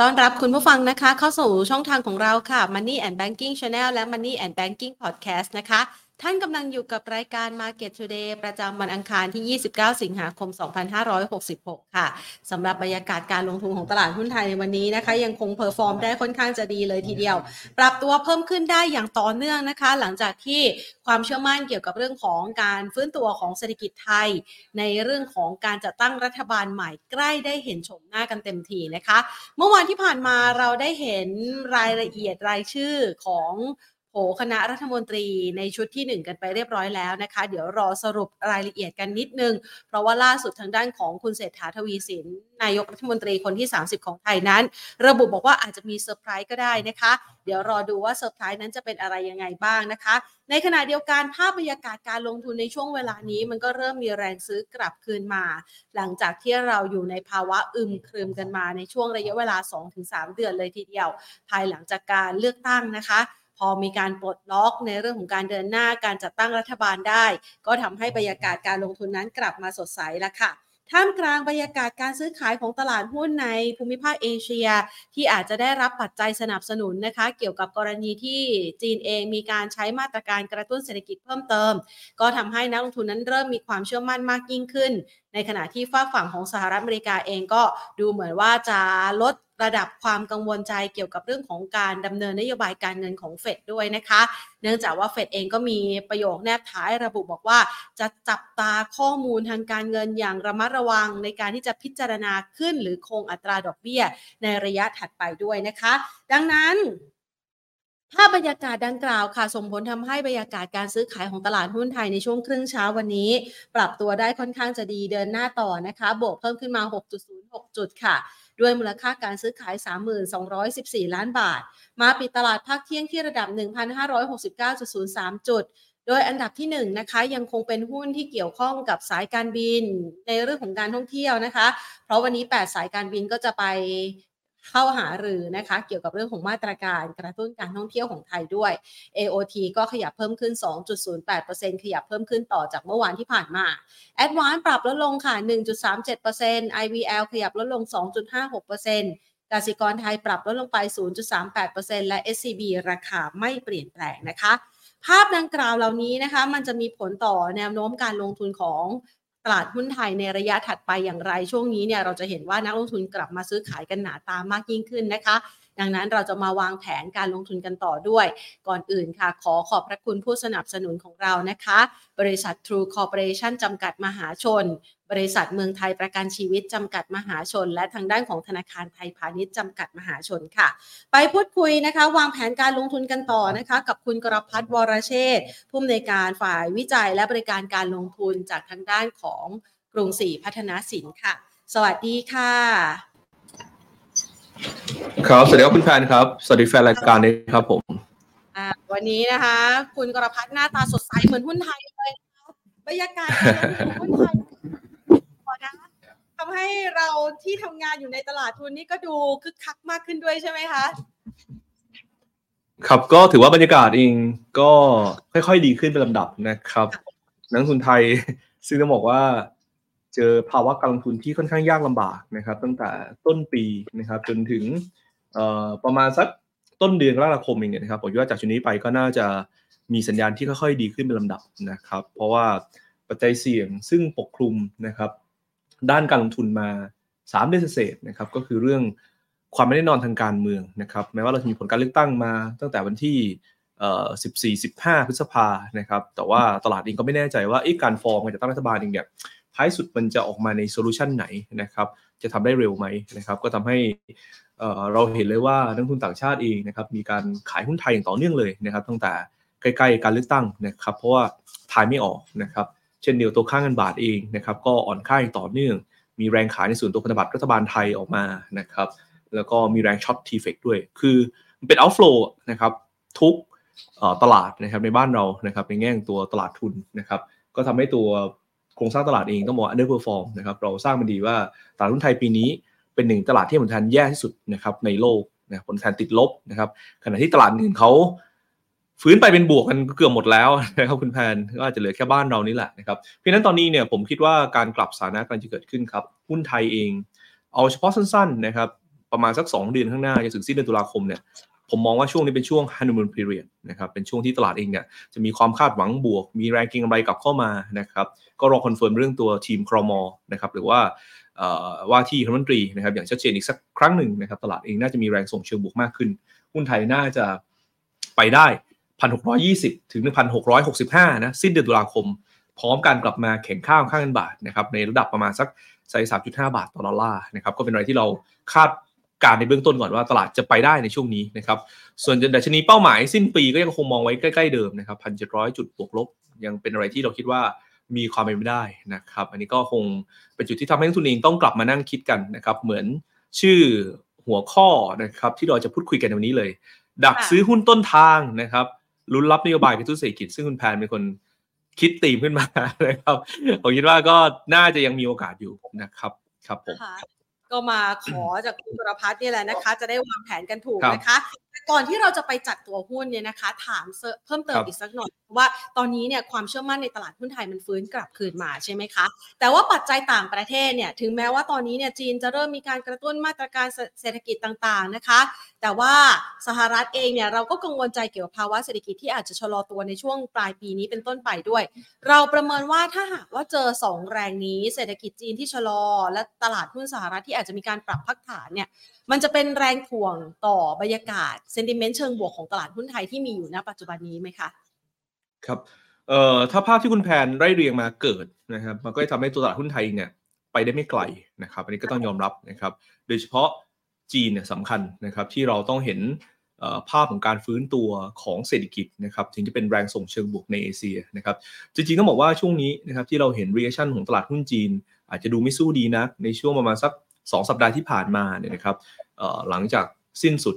ต้อนรับคุณผู้ฟังนะคะ เข้าสู่ช่องทางของเราค่ะ Money and Banking Channel และ Money and Banking Podcast นะคะ ท่านกำลังอยู่กับรายการ Market Today ประจำวันอังคารที่ 29 สิงหาคม 2566 ค่ะสำหรับบรรยากาศการลงทุนของตลาดหุ้นไทยในวันนี้นะคะ ยังคง perform ได้ค่อนข้างจะดีเลยทีเดียว ปรับตัวเพิ่มขึ้นได้อย่างต่อเนื่องนะคะ หลังจากที่ความเชื่อมั่นเกี่ยวกับเรื่องของการฟื้นตัวของเศรษฐกิจไทย ในเรื่องของการจัดตั้งรัฐบาลใหม่ใกล้ได้เห็นโฉมหน้ากันเต็มทีนะคะ เมื่อวานที่ผ่านมาเราได้เห็นรายละเอียดรายชื่อของ โผคณะรัฐมนตรีในชุดที่ 1 กันไปเรียบร้อยแล้วนะคะ เดี๋ยวรอสรุปรายละเอียดกันนิดนึง เพราะว่าล่าสุดทางด้านของคุณเศรษฐาทวีสิน นายกรัฐมนตรีคนที่ 30 ของไทยนั้น ระบุบอกว่าอาจจะมีเซอร์ไพรส์ก็ได้นะคะ เดี๋ยวรอดูว่าเซอร์ไพรส์นั้นจะเป็นอะไรยังไงบ้างนะคะ ในขณะเดียวกันภาพบรรยากาศการลงทุนในช่วงเวลานี้ มันก็เริ่มมีแรงซื้อกลับคืนมา หลังจากที่เราอยู่ในภาวะอึมครึมกันมาในช่วงระยะเวลา 2-3 เดือนเลยทีเดียว ภายหลังจากการเลือกตั้งนะคะ พอมีการปลดล็อกในเรื่องของการเดินหน้าการจัดตั้งรัฐบาลได้ ก็ทำให้บรรยากาศการลงทุนนั้นกลับมาสดใสแล้วค่ะท่ามกลางบรรยากาศการซื้อขายของตลาดหุ้นในภูมิภาคเอเชีย ที่อาจจะได้รับปัจจัยสนับสนุนนะคะ เกี่ยวกับกรณีที่จีนเองมีการใช้มาตรการกระตุ้นเศรษฐกิจเพิ่มเติม ก็ทำให้นักลงทุนนั้นเริ่มมีความเชื่อมั่นมากยิ่งขึ้น ในขณะที่ฝ้าฝั่งของสหรัฐอเมริกาเองก็ดูเหมือนว่าจะลด ระดับความกังวลใจเกี่ยวกับเรื่องของการดำเนินนโยบายการเงินของเฟดด้วยนะคะ เนื่องจากว่าเฟดเองก็มีประโยคแนบท้ายระบุบอกว่า จะจับตาข้อมูลทางการเงินอย่างระมัดระวังในการที่จะพิจารณาขึ้นหรือคงอัตราดอกเบี้ยในระยะถัดไปด้วยนะคะ ดังนั้นภาพบรรยากาศดังกล่าวค่ะส่งผลทำให้บรรยากาศการซื้อขายของตลาดหุ้นไทยในช่วงครึ่งเช้าวันนี้ ปรับตัวได้ค่อนข้างจะดีเดินหน้าต่อนะคะ บวกเพิ่มขึ้นมา 6.06 จุดค่ะ ด้วยมูลค่าการซื้อขาย 3214 ล้านบาท มาปิดตลาดภาคเที่ยงที่ระดับ 1,569.03 จุดโดยอันดับที่1นนะคะยังคงเป็นหุ้นที่เกี่ยวข้องกับสายการบินในเรื่องของการท่องเที่ยวนะคะ เพราะวันนี้ 8 สายการบินก็จะไป เข้าหารือนะคะเกี่ยวกับเรื่องของมาตรการกระตุ้นการท่องเที่ยวของไทยด้วย AOT ก็ขยับเพิ่มขึ้น 2.08%ขยับเพิ่มขึ้นต่อจากเมื่อวานที่ผ่านมา Advance ปรับลดลงค่ะ 1.37% IVL ขยับลดลง 2.56%กสิกรไทยปรับลดลงไป 0.38%และ SCB ราคาไม่เปลี่ยนแปลงนะคะ ภาพดังกล่าวเหล่านี้นะคะ มันจะมีผลต่อแนวโน้มการลงทุนของ ตลาดหุ้นไทยในระยะถัดไปอย่างไรช่วงนี้เนี่ยเราจะเห็นว่านักลงทุนกลับมาซื้อขายกันหนาตามากยิ่งขึ้นนะคะ ดังนั้นเราจะมาวางแผนการลงทุนกันต่อด้วย ก่อนอื่นค่ะ ขอขอบพระคุณผู้สนับสนุนของเรานะคะ บริษัท True Corporation จำกัดมหาชน บริษัทเมืองไทยประกันชีวิตจำกัดมหาชน และทางด้านของธนาคารไทยพาณิชย์จำกัดมหาชนค่ะ ไปพูดคุยนะคะ วางแผนการลงทุนกันต่อนะคะ กับคุณกรพัฒน์วรเชษผู้อำนวยการฝ่ายวิจัยและบริการการลงทุนจากทางด้านของกรุงศรีพัฒนาสินค่ะ สวัสดีค่ะ ครับสวัสดีครับคุณแพนครับสวัสดีแฟนรายการนี้ครับผมอ่าวันนี้นะคะ คุณกรพัฒน์หน้าตาสดใสเหมือนหุ้นไทยเลยนะคะบรรยากาศหุ้นไทยพอนะทำให้เราที่ทำงานอยู่ในตลาดทุนนี่ก็ดูคึกคักมากขึ้นด้วยใช่ไหมคะ ครับก็ถือว่าบรรยากาศเองก็ค่อยๆดีขึ้นเป็นลำดับนะครับ นักทุนไทยซึ่งต้องบอกว่า เจอภาวะการลงทุนที่ค่อนข้างยากลำบากนะครับ ตั้งแต่ต้นปีนะครับจนถึงประมาณสักต้นเดือนกรกฎาคมเองเนี่ยนะครับผมคิดว่าจากชุดนี้ไปก็น่าจะมีสัญญาณที่ค่อยๆดีขึ้นเป็นลำดับนะครับ เพราะว่าปัจจัยเสี่ยงซึ่งปกคลุมนะครับ ด้านการลงทุนมา 3 เดือนเศษนะครับก็คือเรื่องความไม่แน่นอนทางการเมืองนะครับแม้ว่าเราจะมีผลการเลือกตั้งมาตั้งแต่วันที่ 14-15 พฤษภานะครับแต่ว่าตลาดเองก็ไม่แน่ใจว่าการฟอร์มการจัดตั้งรัฐบาลเองเนี่ย ท้ายสุดมันจะออกมาใน solution ไหนนะครับจะทำได้เร็วไหมนะครับก็ทำให้เราเห็นเลยว่านักลงทุนต่างชาติเองนะครับมีการขายหุ้นไทยอย่างต่อเนื่องเลยนะครับตั้งแต่ใกล้ๆการเลือกตั้งนะครับเพราะว่าทายไม่ออกนะครับเช่นเดียวตัวค่าเงินบาทเองนะครับก็อ่อนค่าอย่างต่อเนื่อง มีแรงขายในส่วนตัวพันธบัตรรัฐบาลไทยออกมานะครับแล้วก็มีแรงช็อตทีเฟกด้วย คือมันเป็นเอาฟลูนะครับทุกตลาดนะครับในบ้านเรานะครับในแง่ตัวตลาดทุนนะครับก็ทำให้ตัว โครงสร้างตลาดเองต้องบอก underperform นะครับเราสร้างมันดีว่าตลาดหุ้นไทยปีนี้เป็นหนึ่งตลาดที่ผลแทนแย่ที่สุดนะครับในโลกนะผลแทนติดลบนะครับขณะที่ตลาดอื่นเขาฟื้นไปเป็นบวกกันเกือบหมดแล้วนะครับคุณแพนก็อาจจะเหลือแค่บ้านเรานี่แหละนะครับเพราะนั้นตอนนี้เนี่ยผมคิดว่าการกลับสถานะกำลังจะเกิดขึ้นครับหุ้นไทยเอง เอาเฉพาะสั้นๆนะครับประมาณสัก 2 เดือนข้างหน้าจนถึงสิ้นเดือนตุลาคมเนี่ย ผมมองว่าช่วงนี้เป็นช่วง honeymoon period นะครับ เป็นช่วงที่ตลาดเองเนี่ยจะมีความคาดหวังบวก มีแรงเก็งกำไรกลับเข้ามานะครับ ก็รอ confirm เรื่องตัวทีมครม.นะครับ หรือว่าว่าที่รัฐมนตรีนะครับ อย่างชัดเจนอีกสักครั้งหนึ่งนะครับ ตลาดเองน่าจะมีแรงส่งเชิงบวกมากขึ้น หุ้นไทยน่าจะไปได้ 1,620 ถึง 1,665 นะ สิ้นเดือนตุลาคม พร้อมการกลับมาแข่งข้าวข้างเงินบาทนะครับ ในระดับประมาณสักไซส์3.5บาทต่อดอลลาร์นะครับ ก็เป็นอะไรที่เราคาด การในเบื้องต้นก่อนว่าตลาดจะไปได้ในช่วงนี้นะครับ ส่วนดัชนีเป้าหมายสิ้นปีก็ยังคงมองไว้ใกล้ๆเดิมนะครับ1,700จุดบวกลบ ยังเป็นอะไรที่เราคิดว่ามีความเป็นไปได้นะครับ อันนี้ก็คงเป็นจุดที่ทำให้นักทุนเองต้องกลับมานั่งคิดกันนะครับ เหมือนชื่อหัวข้อนะครับที่เราจะพูดคุยกันในวันนี้เลย ดักซื้อหุ้นต้นทางนะครับลุ้นรับนโยบายกระตุ้นเศรษฐกิจซึ่งคุณแพนเป็นคนคิดตีมขึ้นมานะครับผมคิดว่าก็น่าจะยังมีโอกาสอยู่นะครับ ครับผม ก็มาขอจากคุณประพัฒน์นี่แหละนะคะ จะได้วางแผนกันถูกนะคะ ก่อนที่เราจะไปจัดตัวหุ้นเนี่ยนะคะ ถามเพิ่มเติมอีกสักหน่อยว่าตอนนี้เนี่ยความเชื่อมั่นในตลาดหุ้นไทยมันฟื้นกลับคืนมาใช่ไหมคะ แต่ว่าปัจจัยต่างประเทศเนี่ยถึงแม้ว่าตอนนี้เนี่ยจีนจะเริ่มมีการกระตุ้นมาตรการเศรษฐกิจต่างๆนะคะ แต่ว่าสหรัฐเองเนี่ยเราก็กังวลใจเกี่ยวกับภาวะเศรษฐกิจที่อาจจะชะลอตัวในช่วงปลายปีนี้เป็นต้นไปด้วย เราประเมินว่าถ้าหากว่าเจอ 2 แรงนี้ เศรษฐกิจจีนที่ชะลอ และตลาดหุ้นสหรัฐที่อาจจะมีการปรับพักฐานเนี่ยมันจะเป็นแรงถ่วงต่อบรรยากาศเซนติเมนต์เชิงบวกของตลาดหุ้นไทยที่มีอยู่ณปัจจุบันนี้ไหมคะครับเอ่อถ้าภาพที่คุณแพนไล่เรียงมาเกิดนะครับมันก็จะทำให้ตัวตลาดหุ้นไทยเนี่ยไปได้ไม่ไกลนะครับอันนี้ก็ต้องยอมรับนะครับ โดยเฉพาะจีนเนี่ยสำคัญนะครับที่เราต้องเห็นภาพของการฟื้นตัวของเศรษฐกิจนะครับถึงจะเป็นแรงส่งเชิงบวกในเอเชียนะครับจริงๆต้องบอกว่าช่วงนี้นะครับที่เราเห็น reaction ของตลาดหุ้นจีน อาจจะดูไม่สู้ดีนะในช่วงประมาณสัก 2 สัปดาห์ที่ผ่านมาเนี่ยนะครับหลังจาก สิ้นสุด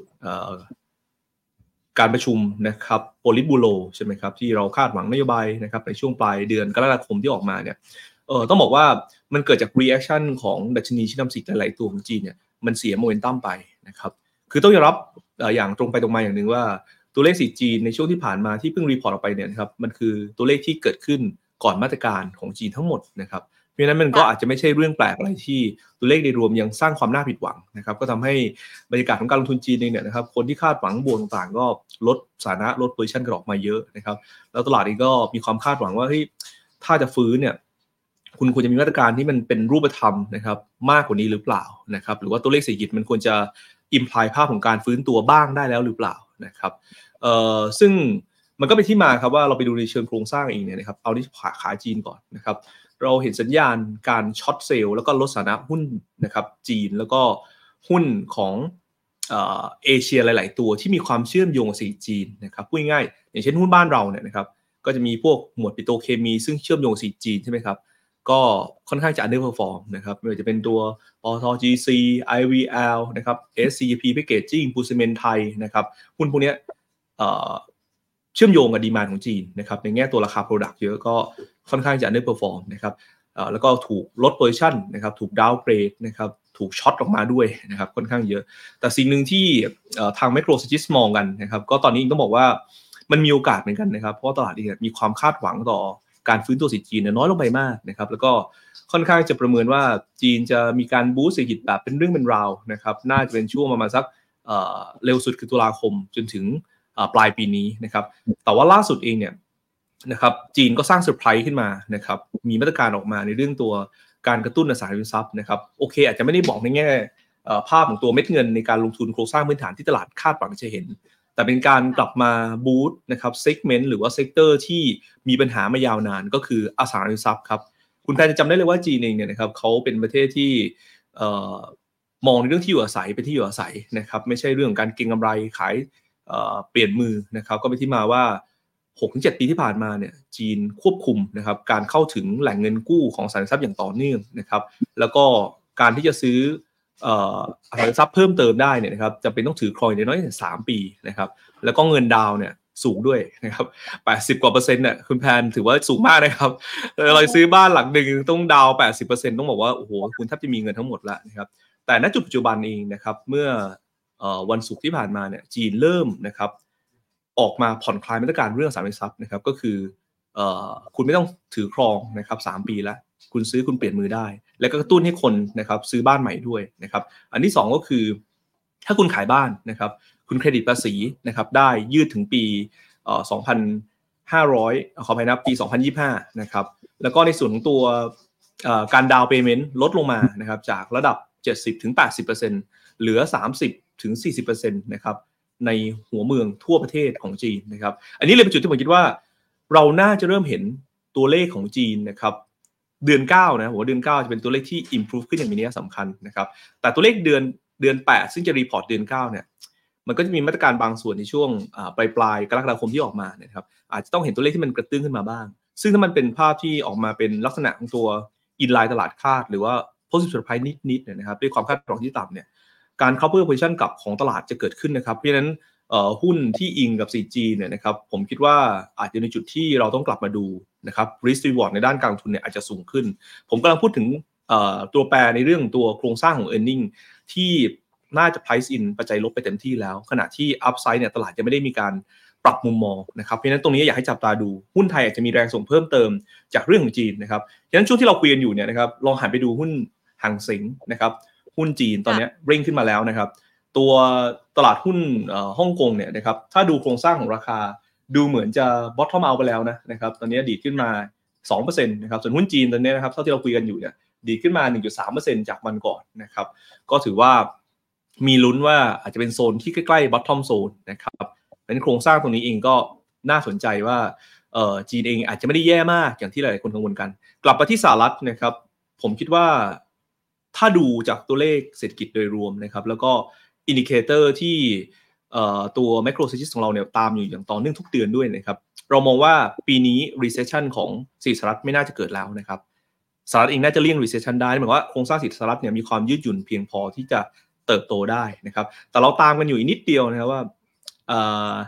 การประชุมนะครับโพลิตบูโรใช่ไหมครับที่เราคาดหวังนโยบายนะครับในช่วงปลายเดือนกรกฎาคมที่ออกมาเนี่ยเออต้องบอกว่ามันเกิดจาก reaction ของดัชนีชี้นำเศรษฐกิจหลาย ๆ ตัวของจีนเนี่ยมันเสียโมเมนตัมไปนะครับคือต้องยอมรับอย่างตรงไปตรงมาอย่างหนึ่งว่าตัวเลขเศรษฐกิจจีนในช่วงที่ผ่านมาที่เพิ่ง report ออกไปเนี่ยครับมันคือตัวเลขที่เกิดขึ้นก่อนมาตรการของจีนทั้งหมดนะครับ เพราะนั้นมันก็อาจจะไม่ใช่เรื่องแปลกอะไรที่ตัวเลขโดยรวมยังสร้างความน่าผิดหวังนะครับ ก็ทำให้บรรยากาศของการลงทุนจีนเองเนี่ยนะครับ คนที่คาดหวังบวกต่างๆ ก็ลดสถานะลด position กันออกมาเยอะนะครับ แล้วตลาดเองก็มีความคาดหวังว่าเฮ้ยถ้าจะฟื้นเนี่ยคุณควรจะมีมาตรการที่มันเป็นรูปธรรมนะครับมากกว่านี้หรือเปล่านะครับ หรือว่าตัวเลขเศรษฐกิจมันควรจะอิมพลายภาพของการฟื้นตัวบ้างได้แล้วหรือเปล่านะครับเอ่อซึ่งมันก็เป็นที่มาครับว่าเราไปดูในเชิงโครงสร้างเองเนี่ยนะครับเอาที่ขาขายจีนก่อนนะครับ เราเห็นสัญญาณการช็อตเซลล์แล้วก็ลดสถานะหุ้นนะครับจีนแล้วก็หุ้นของเเอเชียหลาย ๆ ตัวที่มีความเชื่อมโยงกับเศรษฐกิจจีนนะครับพูดง่ายอย่างเช่นหุ้นบ้านเราเนี่ยนะครับก็จะมีพวกหมวดปิโตเคมี ซึ่งเชื่อมโยงเศรษฐกิจจีนใช่ไหมครับก็ค่อนข้างจะ underperform นะครับไม่ว่าจะเป็นตัวปตท GC IVL นะครับ SCP Packaging ปูซเมนไทยนะครับหุ้นพวกนี้ เชื่อมโยงกับ demand ของจีนนะครับในแง่ตัวราคา Product เยอะก็ค่อนข้างจะ underperform นะครับแล้วก็ถูกลด position นะครับถูก downgrade นะครับถูก short ออกมาด้วยนะครับค่อนข้างเยอะ แต่สิ่งหนึ่งที่ทาง Macro s t r a t e g i มองกันนะครับก็ตอนนี้ต้องบอกว่ามันมีโอกาสเหมือนกันนะครับ เพราะตลาดเองมีความคาดหวังต่อการฟื้นตัวเศรษฐกิจจีนน้อยลงไปมากนะครับแล้วก็ค่อนข้างจะประเมินว่าจีนจะมีการ boost เศรษฐกิจแบบเป็นเรื่องเป็นราวนะครับน่าจะเป็นช่วงประมาณสักเร็วสุดคือตุลาคมจนถึง ปลายปีนี้นะครับ แต่ว่าล่าสุดเองเนี่ยนะครับจีนก็สร้างเซอร์ไพรส์ขึ้นมานะครับมีมาตรการออกมาในเรื่องตัวการกระตุ้นอสังหาริมทรัพย์นะครับโอเค อาจจะไม่ได้บอกในแง่ภาพของตัวเม็ดเงินในการลงทุนโครงสร้างพื้นฐานที่ตลาดคาดหวังจะเห็น แต่เป็นการกลับมา boost นะครับ segment หรือว่า sector ที่มีปัญหามายาวนานก็คืออสังหาริมทรัพย์ครับคุณแพนจะจำได้เลยว่าจีนเองเนี่ยนะครับเขาเป็นประเทศที่มองในเรื่องที่อยู่อาศัยเป็นที่อยู่อาศัยนะครับไม่ใช่เรื่องการเก็งกำไรขาย เปลี่ยนมือนะครับก็เป็นที่มาว่า 6-7 ปีที่ผ่านมาเนี่ยจีนควบคุมนะครับการเข้าถึงแหล่งเงินกู้ของสังหาทรัพย์อย่างต่อเนื่องนะครับ แล้วก็การที่จะซื้ออสังหาทรัพย์เพิ่มเติมได้เนี่ยนะครับจะเป็นต้องถือครอยในน้อยถึงสามปีนะครับแล้วก็เงินดาวเนี่ยสูงด้วยนะครับแปดสิบกว่าเปอร์เซ็นต์เนี่ยคุณแพนถือว่าสูงมากนะครับเราซื้อบ้านหลังหนึ่งต้องดาวแปดสิบเปอร์เซ็นต์ต้องบอกว่าโอ้โหคุณแทบจะมีเงินทั้งหมดแล้วนะครับแต่ณจุดปัจจุบันเองนะครับเมื่อ วันศุกร์ที่ผ่านมาเนี่ยจีนเริ่มนะครับออกมาผ่อนคลายมาตรการเรื่องสามทรัพย์นะครับก็คือคุณไม่ต้องถือครองนะครับสปีแล้ว คุณซื้อคุณเปลี่ยนมือได้ แล้วก็กระตุ้นให้คนนะครับซื้อบ้านใหม่ด้วยนะครับอันที่ 2 ก็คือ ถ้าคุณขายบ้านนะครับคุณเครดิตภาษีนะครับได้ยืดถึงปีเอ่อ2,500 ขออภัยนะปี 2025 นะครับแล้วก็ในส่วนของตัวการดาวเปย์เมนต์ลดลงมานะครับจากระดับ 70-80%เหลือ 30-40%นะครับในหัวเมืองทั่วประเทศของจีนนะครับ อันนี้เลยเป็นจุดที่ผมคิดว่า เราน่าจะเริ่มเห็นตัวเลขของจีนนะครับ เดือน9นะผมว่าเดือน 9 จะเป็นตัวเลขที่ improve ขึ้นอย่างมีนัยสำคัญนะครับ แต่ตัวเลขเดือนเดือน 8 ซึ่งจะ report เดือน 9 เนี่ย มันก็จะมีมาตรการบางส่วนในช่วงปลายปลายกรกฎาคมที่ออกมานะครับ อาจจะต้องเห็นตัวเลขที่มันกระตุ้นขึ้นมาบ้าง ซึ่งถ้ามันเป็นภาพที่ออกมาเป็นลักษณะของตัวอินไลน์ตลาดคาด หรือว่า positive surprise นิดๆเนี่ยนะครับด้วยความคาดหวังที่ต่ำเนี่ย การ cover position กลับของตลาดจะเกิดขึ้นนะครับ เพราะฉะนั้นหุ้นที่อิงกับ 4G เนี่ยนะครับผมคิดว่าอาจจะในจุดที่เราต้องกลับมาดูนะครับ risk reward ในด้านการลงทุนเนี่ยอาจจะสูงขึ้น ผมกำลังพูดถึงตัวแปรในเรื่องตัวโครงสร้างของ e a r n i n g ที่น่าจะ price in ปัจจัยลบไปเต็มที่แล้ว ขณะที่ upside เนี่ยตลาดยังไม่ได้มีการปรับมุมมองนะครับเพราะฉะนั้นตรงนี้อยากให้จับตาดูหุ้นไทยอาจจะมีแรงส่งเพิ่มเติมจากเรื่องของจีนนะครับฉะนั้นช่วงที่เราคุยกันอยู่เนี่ยนะครับลองหันไปดูหุ้นหังเซ็งนะครับ หุ้นจีนตอนนี้เร่งขึ้นมาแล้วนะครับ ตัวตลาดหุ้นฮ่องกงเนี่ยนะครับถ้าดูโครงสร้างของราคาดูเหมือนจะ bottom out ไปแล้วนะนะครับตอนนี้ดีดขึ้นมา2%นะครับส่วนหุ้นจีนตอนนี้นะครับเท่าที่เราคุยกันอยู่เนี่ยดีขึ้นมา 1.3%จากวันก่อนนะครับ ก็ถือว่ามีลุ้นว่าอาจจะเป็นโซนที่ใกล้ๆ bottom zone นะครับเป็นโครงสร้างตรงนี้เองก็น่าสนใจว่าเออจีนเองอาจจะไม่ได้แย่มากอย่างที่หลายๆคนกังวลกัน กลับมาที่สหรัฐนะครับ ผมคิดว่า ถ้าดูจากตัวเลขเศรษฐกิจโดยรวมนะครับ แล้วก็ indicator ที่ตัว macro s ซ s ของเราเนี่ยตามอยู่อย่างต่อเนื่องทุกเดือนด้วยนะครับ เรามองว่าปีนี้ recession ของสีสหรัฐไม่น่าจะเกิดแล้วนะครับสหรัฐเองน่าจะเลี่ยง recession ได้หมายว่าโครงสร้างสีสหรัฐเนี่ยมีความยืดหยุ่นเพียงพอที่จะเติบโตได้นะครับ แต่เราตามกันอยู่อีกนิดเดียวนะครับว่า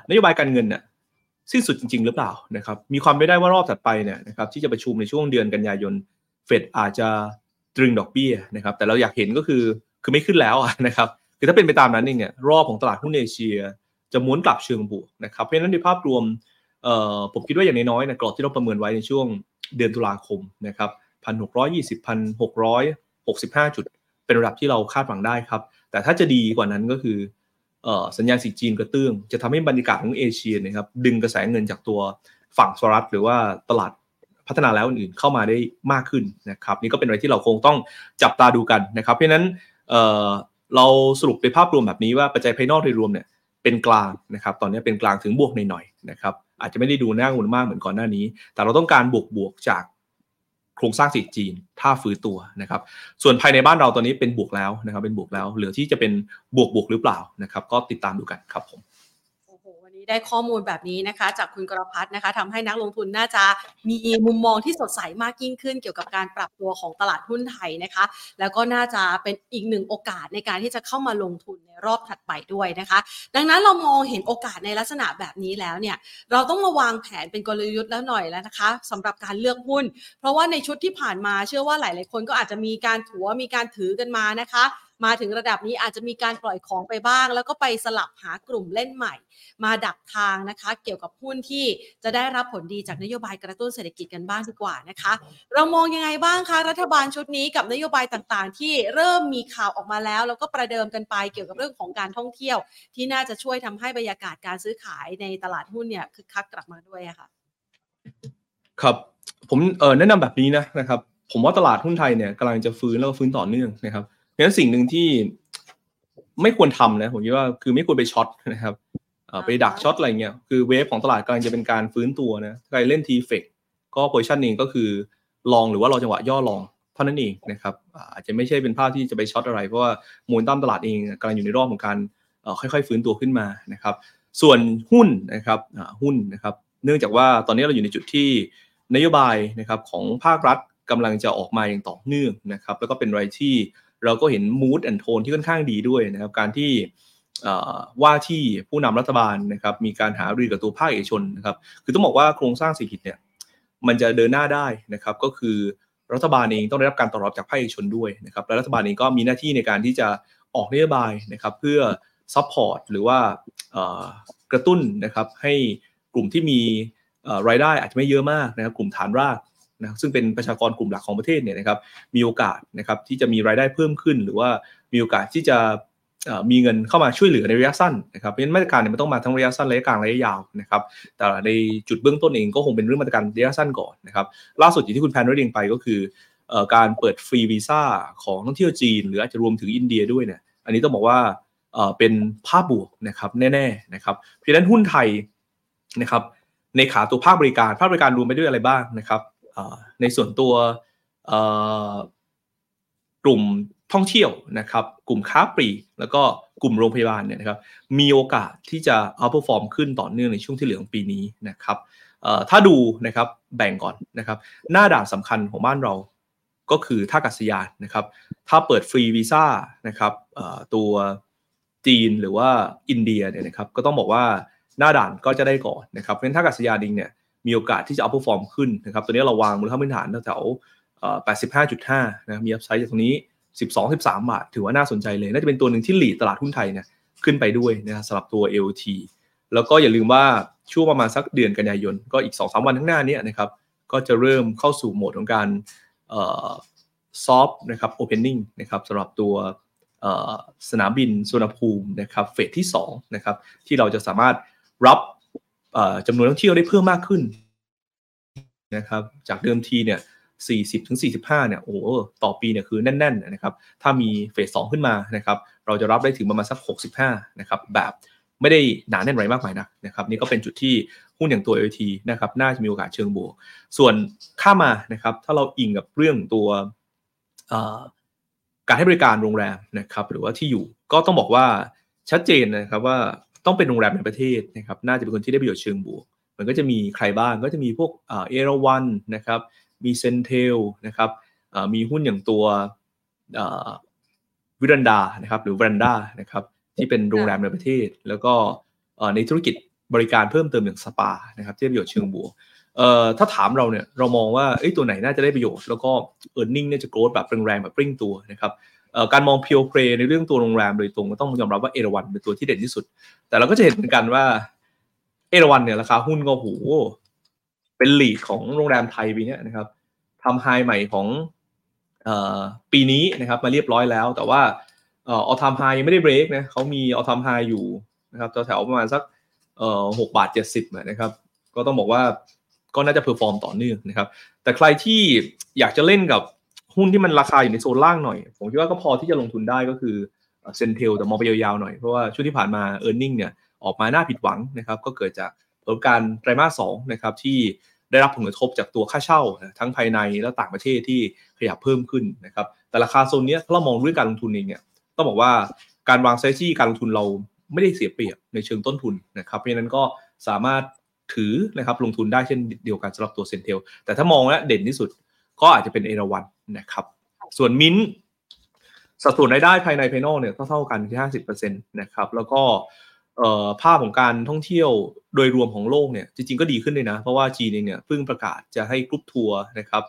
นโยบายการเงินเนี่ยสิ้นสุดจริง ๆ หรือเปล่านะครับ มีความไม่ได้ว่ารอบถัดไปเนี่ยนะครับที่จะประชุมในช่วงเดือนกันยายนเฟดอาจจะ ตรึงดอกเบี้ยนะครับ แต่เราอยากเห็นก็คือคือไม่ขึ้นแล้วนะครับคือถ้าเป็นไปตามนั้นเองเนี่ยรอบของตลาดหุ้นเอเชีย จะม้วนกลับเชิงบวกนะครับเพราะฉะนั้นในภาพรวมเอ่อผมคิดว่าอย่างน้อยๆนะกรอบที่เราประเมินไว้ในช่วงเดือนตุลาคมนะครับพันหกร้อยยี่สิบพันหกร้อยหกสิบห้าจุด เป็นระดับที่เราคาดหวังได้ครับ แต่ถ้าจะดีกว่านั้นก็คือสัญญาณสีจีนกระเตื้อง จะทำให้บรรยากาศของเอเชียนะครับดึงกระแสเงินจากตัวฝั่งสหรัฐหรือว่าตลาด พัฒนาแล้วอื่นเข้ามาได้มากขึ้นนะครับนี่ก็เป็นอะไรที่เราคงต้องจับตาดูกันนะครับ เพราะนั้นเเราสรุปในภาพรวมแบบนี้ว่าปัจจัยภายนอกโดยรวมเนี่ยเป็นกลางนะครับตอนนี้เป็นกลางถึงบวกหน่อยๆนะครับอาจจะไม่ได้ดูน่ากังวลมากเหมือนก่อนหน้านี้ แต่เราต้องการบวกบวกจากโครงสร้างเศรษฐกิจจีน ถ้าฟื้นตัวนะครับ ส่วนภายในบ้านเราตอนนี้เป็นบวกแล้วนะครับ เป็นบวกแล้ว เหลือที่จะเป็นบวกบวกหรือเปล่านะครับ ก็ติดตามดูกันครับผม ได้ข้อมูลแบบนี้นะคะ จากคุณกรพัฒนะคะทำให้นักลงทุนน่าจะมีมุมมองที่สดใสมากยิ่งขึ้น เกี่ยวกับการปรับตัวของตลาดหุ้นไทยนะคะ แล้วก็น่าจะเป็นอีกหนึ่งโอกาสในการที่จะเข้ามาลงทุนในรอบถัดไปด้วยนะคะ ดังนั้นเรามองเห็นโอกาสในลักษณะแบบนี้แล้วเนี่ยเราต้องมาวางแผนเป็นกลยุทธ์แล้วหน่อยแล้วนะคะสำหรับการเลือกหุ้น เพราะว่าในชุดที่ผ่านมาเชื่อว่าหลาย ๆ คนก็อาจจะมีการถัวมีการถือกันมานะคะ มาถึงระดับนี้อาจจะมีการปล่อยของไปบ้าง แล้วก็ไปสลับหากลุ่มเล่นใหม่ มาดักทางนะคะ เกี่ยวกับหุ้นที่จะได้รับผลดีจากนโยบายกระตุ้นเศรษฐกิจกันบ้างดีกว่านะคะ เรามองยังไงบ้างคะรัฐบาลชุดนี้กับนโยบายต่างๆ ที่เริ่มมีข่าวออกมาแล้ว แล้วก็ประเดิมกันไปเกี่ยวกับเรื่องของการท่องเที่ยว ที่น่าจะช่วยทำให้บรรยากาศการซื้อขายในตลาดหุ้นเนี่ยคึกคักกลับมาด้วยอะค่ะครับผมเออแนะนำแบบนี้นะนะครับผมว่าตลาดหุ้นไทยเนี่ยกำลังจะฟื้นแล้วก็ฟื้นต่อเนื่องนะครับ นั้นสิ่งหนึ่งที่ไม่ควรทำนะผมคิดว่าคือไม่ควรไป short นะครับไปดัก short อะไรเงี้ยคือ wave ของตลาดกำลังจะเป็นการฟื้นตัวนะใครเล่น TFEX ก็ position เองก็คือ long หรือว่ารอจังหวะย่อ long เท่านั้นเองนะครับอาจจะไม่ใช่เป็นภาพที่จะไปช็อตอะไร เพราะว่ามูลตั้มตลาดเองกำลังอยู่ในรอบของการค่อยๆ ฟื้นตัวขึ้นมานะครับ ส่วนหุ้นนะครับหุ้นนะครับ เนื่องจากว่าตอนนี้เราอยู่ในจุดที่นโยบายนะครับของภาครัฐกำลังจะออกมาอย่างต่อเนื่องนะครับ แล้วก็เป็นอะไรที่ เราก็เห็นมูดแอนโทนที่ค่อนข้างดีด้วยนะครับการที่ว่าที่ผู้นำรัฐบาลนะครับมีการหารือกับตัวภาคเอกชนนะครับคือต้องบอกว่าโครงสร้างเศรษฐกิจเนี่ยมันจะเดินหน้าได้นะครับก็คือรัฐบาลเองต้องได้รับการตอบรับจากภาคเอกชนด้วยนะครับและรัฐบาลเองก็มีหน้าที่ในการที่จะออกนโยบายนะครับเพื่อ support หรือว่ากระตุ้นนะครับให้กลุ่มที่มีรายได้อาจจะไม่เยอะมากนะครับกลุ่มฐานราก นะซึ่งเป็นประชากรกลุ่มหลักของประเทศเนี่ยนะครับมีโอกาสนะครับที่จะมีรายได้เพิ่มขึ้น หรือว่ามีโอกาสที่จะมีเงินเข้ามาช่วยเหลือในระยะสั้นนะครับเพราะฉะนั้นมาตรการเนี่ยมันต้องมาทั้งระยะสั้นระยะกลางระยะยาวนะครับแต่ในจุดเบื้องต้นเองก็คงเป็นเรื่องมาตรการระยะสั้นก่อนนะครับล่าสุดอย่างที่คุณแพนได้เรียนไปก็คือการเปิดฟรีวีซ่าของท่องเที่ยวจีน หรืออาจจะรวมถึงอินเดียด้วยเนี่ยอันนี้ต้องบอกว่าเป็นภาพบวกนะครับแน่ๆนะครับเพราะฉะนั้นหุ้นไทยนะครับในขาตัวภาคบริการภาคบริการรวมไปด้วยอะไรบ้างนะครับ ในส่วนตัวกลุ่มท่องเที่ยวนะครับ กลุ่มค้าปลีกแล้วก็กลุ่มโรงพยาบาลเนี่ยนะครับ มีโอกาสที่จะ outperform ขึ้นต่อเนื่องในช่วงที่เหลือของปีนี้นะครับถ้าดูนะครับแบ่งก่อนนะครับ หน้าด่านสำคัญของบ้านเราก็คือท่าอากาศยานนะครับ ถ้าเปิดฟรีวีซ่านะครับตัวจีนหรือว่าอินเดียเนี่ยนะครับ ก็ต้องบอกว่าหน้าด่านก็จะได้ก่อนนะครับเพราะฉะนั้นท่าอากาศยานดิงเนี่ย มีโอกาสที่จะ outperform ขึ้นนะครับตัวนี้เราวางมูลค่าพื้นฐานแถว85.5นะมี upside จากตรงนี้ 12 13 บาท ถือว่าน่าสนใจเลย น่าจะเป็นตัวหนึ่งที่หลีดตลาดหุ้นไทยเนี่ยขึ้นไปด้วยนะครับสำหรับตัว LT แล้วก็อย่าลืมว่าช่วงประมาณสักเดือนกันยายน ก็อีก 2-3 วันข้างหน้านี้นะครับก็จะเริ่มเข้าสู่โหมดของการซอฟนะครับโอเพนนิ่งนะครับสำหรับตัวสนามบินสุวรรณภูมินะครับเฟสที่2นะครับที่เราจะสามารถรับ จำนวนนักท่องเที่ยวได้เพิ่มมากขึ้นนะครับ จากเดิมทีเนี่ย 40ถึง45 เนี่ย โอ้ต่อปีเนี่ยคือแน่นๆนะครับ ถ้ามีเฟส2ขึ้นมานะครับ เราจะรับได้ถึงประมาณสัก 65 นะครับ แบบไม่ได้หนาแน่นไรมากมายนะนะครับ นี่ก็เป็นจุดที่หุ้นอย่างตัว LT นะครับ น่าจะมีโอกาสเชิงบวก ส่วนข้ามานะครับ ถ้าเราอิงกับเรื่องตัวการให้บริการโรงแรมนะครับ หรือว่าที่อยู่ก็ต้องบอกว่าชัดเจนนะครับว่า ต้องเป็นโรงแรมในประเทศนะครับน่าจะเป็นคนที่ได้ประโยชน์เชิงบวก มันก็จะมีใครบ้างก็จะมีพวกเอราวันนะครับมี CENTEL นะครับมีหุ้นอย่างตัววิรันดานะครับหรือวิรันดานะครับที่เป็นโรงแรมในประเทศ แล้วก็ในธุรกิจบริการเพิ่มเติมอย่างสปานะครับที่ประโยชน์เชิงบวกถ้าถามเราเนี่ยเรามองว่าตัวไหนน่าจะได้ประโยชน์ แล้วก็ earning เนี่ยจะ growth แบบแรงๆแบบปริ้งตัวนะครับ การมอง pure play ในเรื่องตัวโรงแรมโดยตรงก็ต้องยอมรับว่าเอราวันเป็นตัวที่เด่นที่สุด แต่เราก็จะเห็นเหมือนกันว่าเอราวันเนี่ยราคาหุ้นก็โหเป็น lead ของโรงแรมไทยปีนี้นะครับทำ high ใหม่ของปีนี้นะครับมาเรียบร้อยแล้ว แต่ว่า all time high ยังไม่ได้เบรกนะเขามี all time high อยู่นะครับแถวประมาณสักหกบาทเจ็ดสิบนะครับก็ต้องบอกว่าก็น่าจะ perform ต่อเนื่องนะครับ แต่ใครที่อยากจะเล่นกับ หุ้นที่มันราคาอยู่ในโซนล่างหน่อย ผมคิดว่าก็พอที่จะลงทุนได้ก็คือเซนเทลแต่มองไปยาวๆหน่อย เพราะว่าช่วงที่ผ่านมาเออร์เน็งเนี่ยออกมาหน่าผิดหวังนะครับก็เกิดจากผลการไตรมาสสองนะครับที่ได้รับผลกระทบจากตัวค่าเช่า ทั้งภายในและต่างประเทศที่ขยับเพิ่มขึ้นนะครับแต่ราคาโซนนี้ถ้าเรามองด้วยการลงทุนเองเนี่ยต้องบอกว่าการวางไซซี่การลงทุนเราไม่ได้เสียเปรียบในเชิงต้นทุนนะครับเพราะฉะนั้นก็สามารถถือนะครับลงทุนได้เช่นเดียวกันสำหรับตัวเซนเทลแต่ถ้ามองแล้วเด่นที่สุด ก็อาจจะเป็นเอราวันนะครับ ส่วนมินสัดส่วนรายได้ภายในภายนอกเนี่ยเท่ากันที่ห้าสิบเปอร์เซ็นต์นะครับ แล้วก็ภาพของการท่องเที่ยวโดยรวมของโลกเนี่ยจริงๆก็ดีขึ้นเลยนะ เพราะว่าจีนเองเนี่ยเพิ่งประกาศจะให้กรุ๊ปทัวร์นะครับ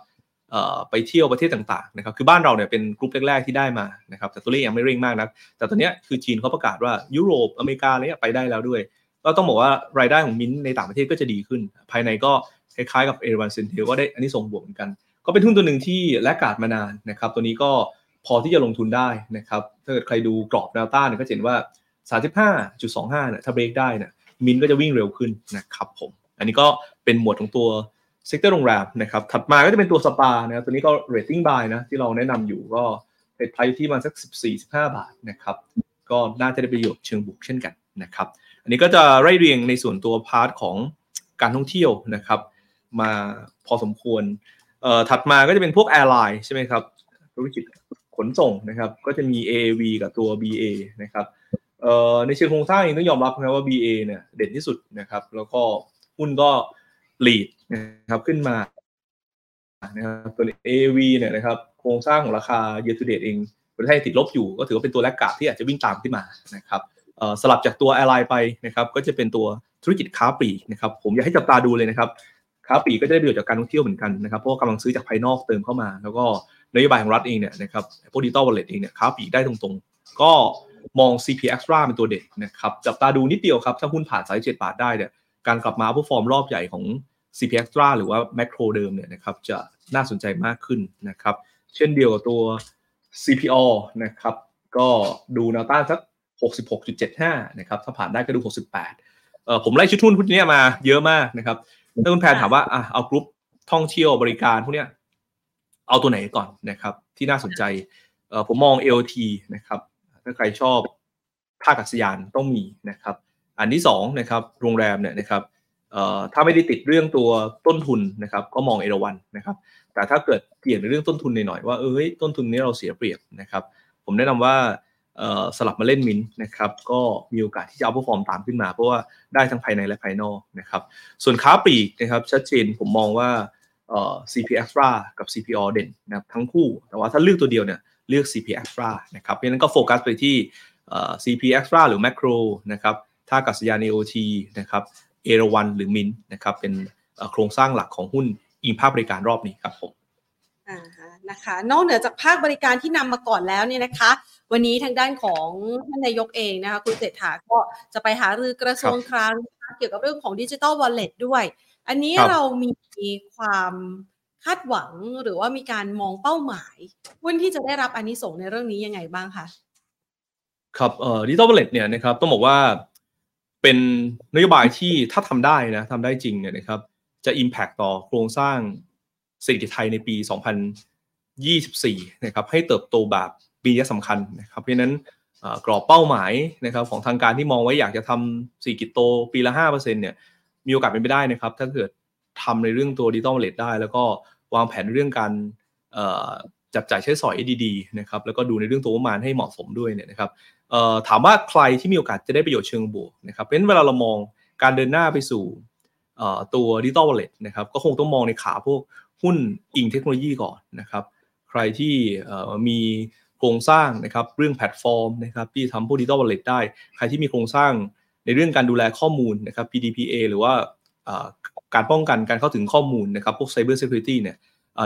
ไปเที่ยวประเทศต่างๆนะครับคือบ้านเราเนี่ยเป็นกรุ๊ปแรกๆที่ได้มานะครับแต่ตัวเลขยังไม่เร่งมากนะแต่ตอนนี้คือจีนเขาประกาศว่ายุโรปอเมริกาเนี่ยไปได้แล้วด้วย ก็ต้องบอกว่ารายได้ของมินในต่างประเทศก็จะดีขึ้น ภายในก็คล้ายๆกับเอราวัน CENTEL ก็ได้อันนี้ส่งบวกเหมือนกัน ก็เป็นหุ้นตัวหนึ่งที่ laggard มานานนะครับตัวนี้ก็พอที่จะลงทุนได้นะครับถ้าเกิดใครดูกรอบแนวต้านเนี่ยก็เห็นว่า 35.25เนี่ยถ้าเบรกได้เนี่ยมินก็จะวิ่งเร็วขึ้นนะครับผมอันนี้ก็เป็นหมวดของตัว sector โรงแรมนะครับถัดมาก็จะเป็นตัวสปานะครับตัวนี้ก็ rating buy นะที่เราแนะนำอยู่ก็เป็น price ที่มาสัก 14-15 บาทนะครับก็น่าจะได้ประโยชน์เชิงบวกเช่นกันนะครับอันนี้ก็จะไล่เรียงในส่วนตัว part ของการท่องเที่ยวนะครับ มาพอสมควร เอ่อถัดมาก็จะเป็นพวก airline ใช่ไหมครับธุรกิจขนส่งนะครับก็จะมี AAV กับตัว BA นะครับเอ่อในเชิงโครงสร้างเองต้องยอมรับนะว่า BA เนี่ยเด่นที่สุดนะครับแล้วก็หุ้นก็ lead นะครับขึ้นมานะครับตัว AV เนี่ยนะครับโครงสร้างของราคา year to date เองประเทศไทยติดลบอยู่ก็ถือว่าเป็นตัว laggard ที่อาจจะวิ่งตามขึ้นมานะครับสลับจากตัว airline ไปนะครับก็จะเป็นตัวธุรกิจค้าปลีกนะครับผมอยากให้จับตาดูเลยนะครับ ค้าปลีกก็จะได้ประโยชน์จากการท่องเที่ยวเหมือนกันนะครับเพราะกำลังซื้อจากภายนอกเติมเข้ามา แล้วก็นโยบายของรัฐเองเนี่ยนะครับพวกดิจิตอลวอลเล็ตเองเนี่ยค้าปลีกได้ตรงๆ ก็มอง CP Axtra เป็นตัวเด่นนะครับจับตาดูนิดเดียวครับ ถ้าหุ้นผ่านสามสิบเจ็ดบาทได้เนี่ยการกลับมา perform รอบใหญ่ของ CP Axtra หรือว่า Makro เดิมเนี่ยนะครับจะน่าสนใจมากขึ้นนะครับเช่นเดียวกับตัว CPO นะครับก็ดูแนวต้านสัก 66.75 นะครับถ้าผ่านได้ก็ดู 68เอ่อผมไล่ชุดทุนพวกนี้มาเยอะมากนะครับ ถ้าคุณแพนถามว่าอะเอากรุ๊ปท่องเที่ยวบริการพวกเนี้ยเอาตัวไหนก่อนนะครับ ที่น่าสนใจเอ่อผมมอง LT นะครับถ้าใครชอบท่าอากาศยานต้องมีนะครับ อันที่สองนะครับโรงแรมเนี่ยนะครับเอ่อถ้าไม่ได้ติดเรื่องตัวต้นทุนนะครับ ก็มองเอราวันนะครับ แต่ถ้าเกิดเปลี่ยนในเรื่องต้นทุนหน่อยๆว่าเอ้ยต้นทุนนี้เราเสียเปรียบนะครับ ผมแนะนำว่าเอ่อ สลับมาเล่นมินนะครับก็มีโอกาสที่จะเอาผู้ฟอร์มตามขึ้นมา เพราะว่าได้ทั้งภายในและภายนอกนะครับส่วนค้าปลีกนะครับชัดเจนผมมองว่า CP Extra กับ CPO เด่นนะครับทั้งคู่ แต่ว่าถ้าเลือกตัวเดียวเนี่ยเลือก CP Extra นะครับเพราะฉะนั้นก็โฟกัสไปที่ CP Extra หรือ Macro นะครับท่ากาศยาน AOT นะครับเอราวันหรือมินนะครับเป็นโครงสร้างหลักของหุ้นอิงภาคบริการรอบนี้ครับผม นะคะนอกเหนือจากภาคบริการที่นำมาก่อนแล้วเนี่ยนะคะ วันนี้ทางด้านของท่านนายกเองนะคะคุณเศรษฐาก็จะไปหารือกระทรวงคลังนะคะเกี่ยวกับเรื่องของดิจิ t a ลวอลเล็ตด้วย อันนี้ครับเรามีความคาดหวังหรือว่ามีการมองเป้าหมายหุ้นที่จะได้รับอันนี้ส่งส์ในเรื่องนี้ยังไงบ้างคะครับเอ่อดิจิทัลวอลเล็ตเนี่ยนะครับต้องบอกว่าเป็นนโยบายที่ถ้าทำได้นะทำได้จริงเนี่ยนะครับจะ Impact ต่อโครงสร้าง เศรษฐกิจไทยในปี 2024 นะครับให้เติบโตแบบปีนี้สำคัญนะครับเพราะนั้นกรอบเป้าหมายนะครับของทางการที่มองไว้อยากจะทำเศรษฐกิจโตปีละ 5%เนี่ยมีโอกาสเป็นไปได้นะครับ ถ้าเกิดทำในเรื่องตัว digital wallet ได้ แล้วก็วางแผนในเรื่องการจับจ่ายใช้สอยดีๆนะครับแล้วก็ดูในเรื่องตัวประมาณให้เหมาะสมด้วยเนี่ยนะครับถามว่าใครที่มีโอกาสจะได้ประโยชน์เชิงบวกนะครับเพราะฉะนั้นเวลาเรามองการเดินหน้าไปสู่ตัว digital wallet นะครับก็คงต้องมองในขาพวก หุ้นอิงเทคโนโลยีก่อนนะครับ ใครที่มีโครงสร้างนะครับเรื่องแพลตฟอร์มนะครับที่ทำพวก digital wallet ได้ ใครที่มีโครงสร้างในเรื่องการดูแลข้อมูลนะครับ PDPA หรือว่าการป้องกันการเข้าถึงข้อมูลนะครับพวก Cyber Security เนี่ย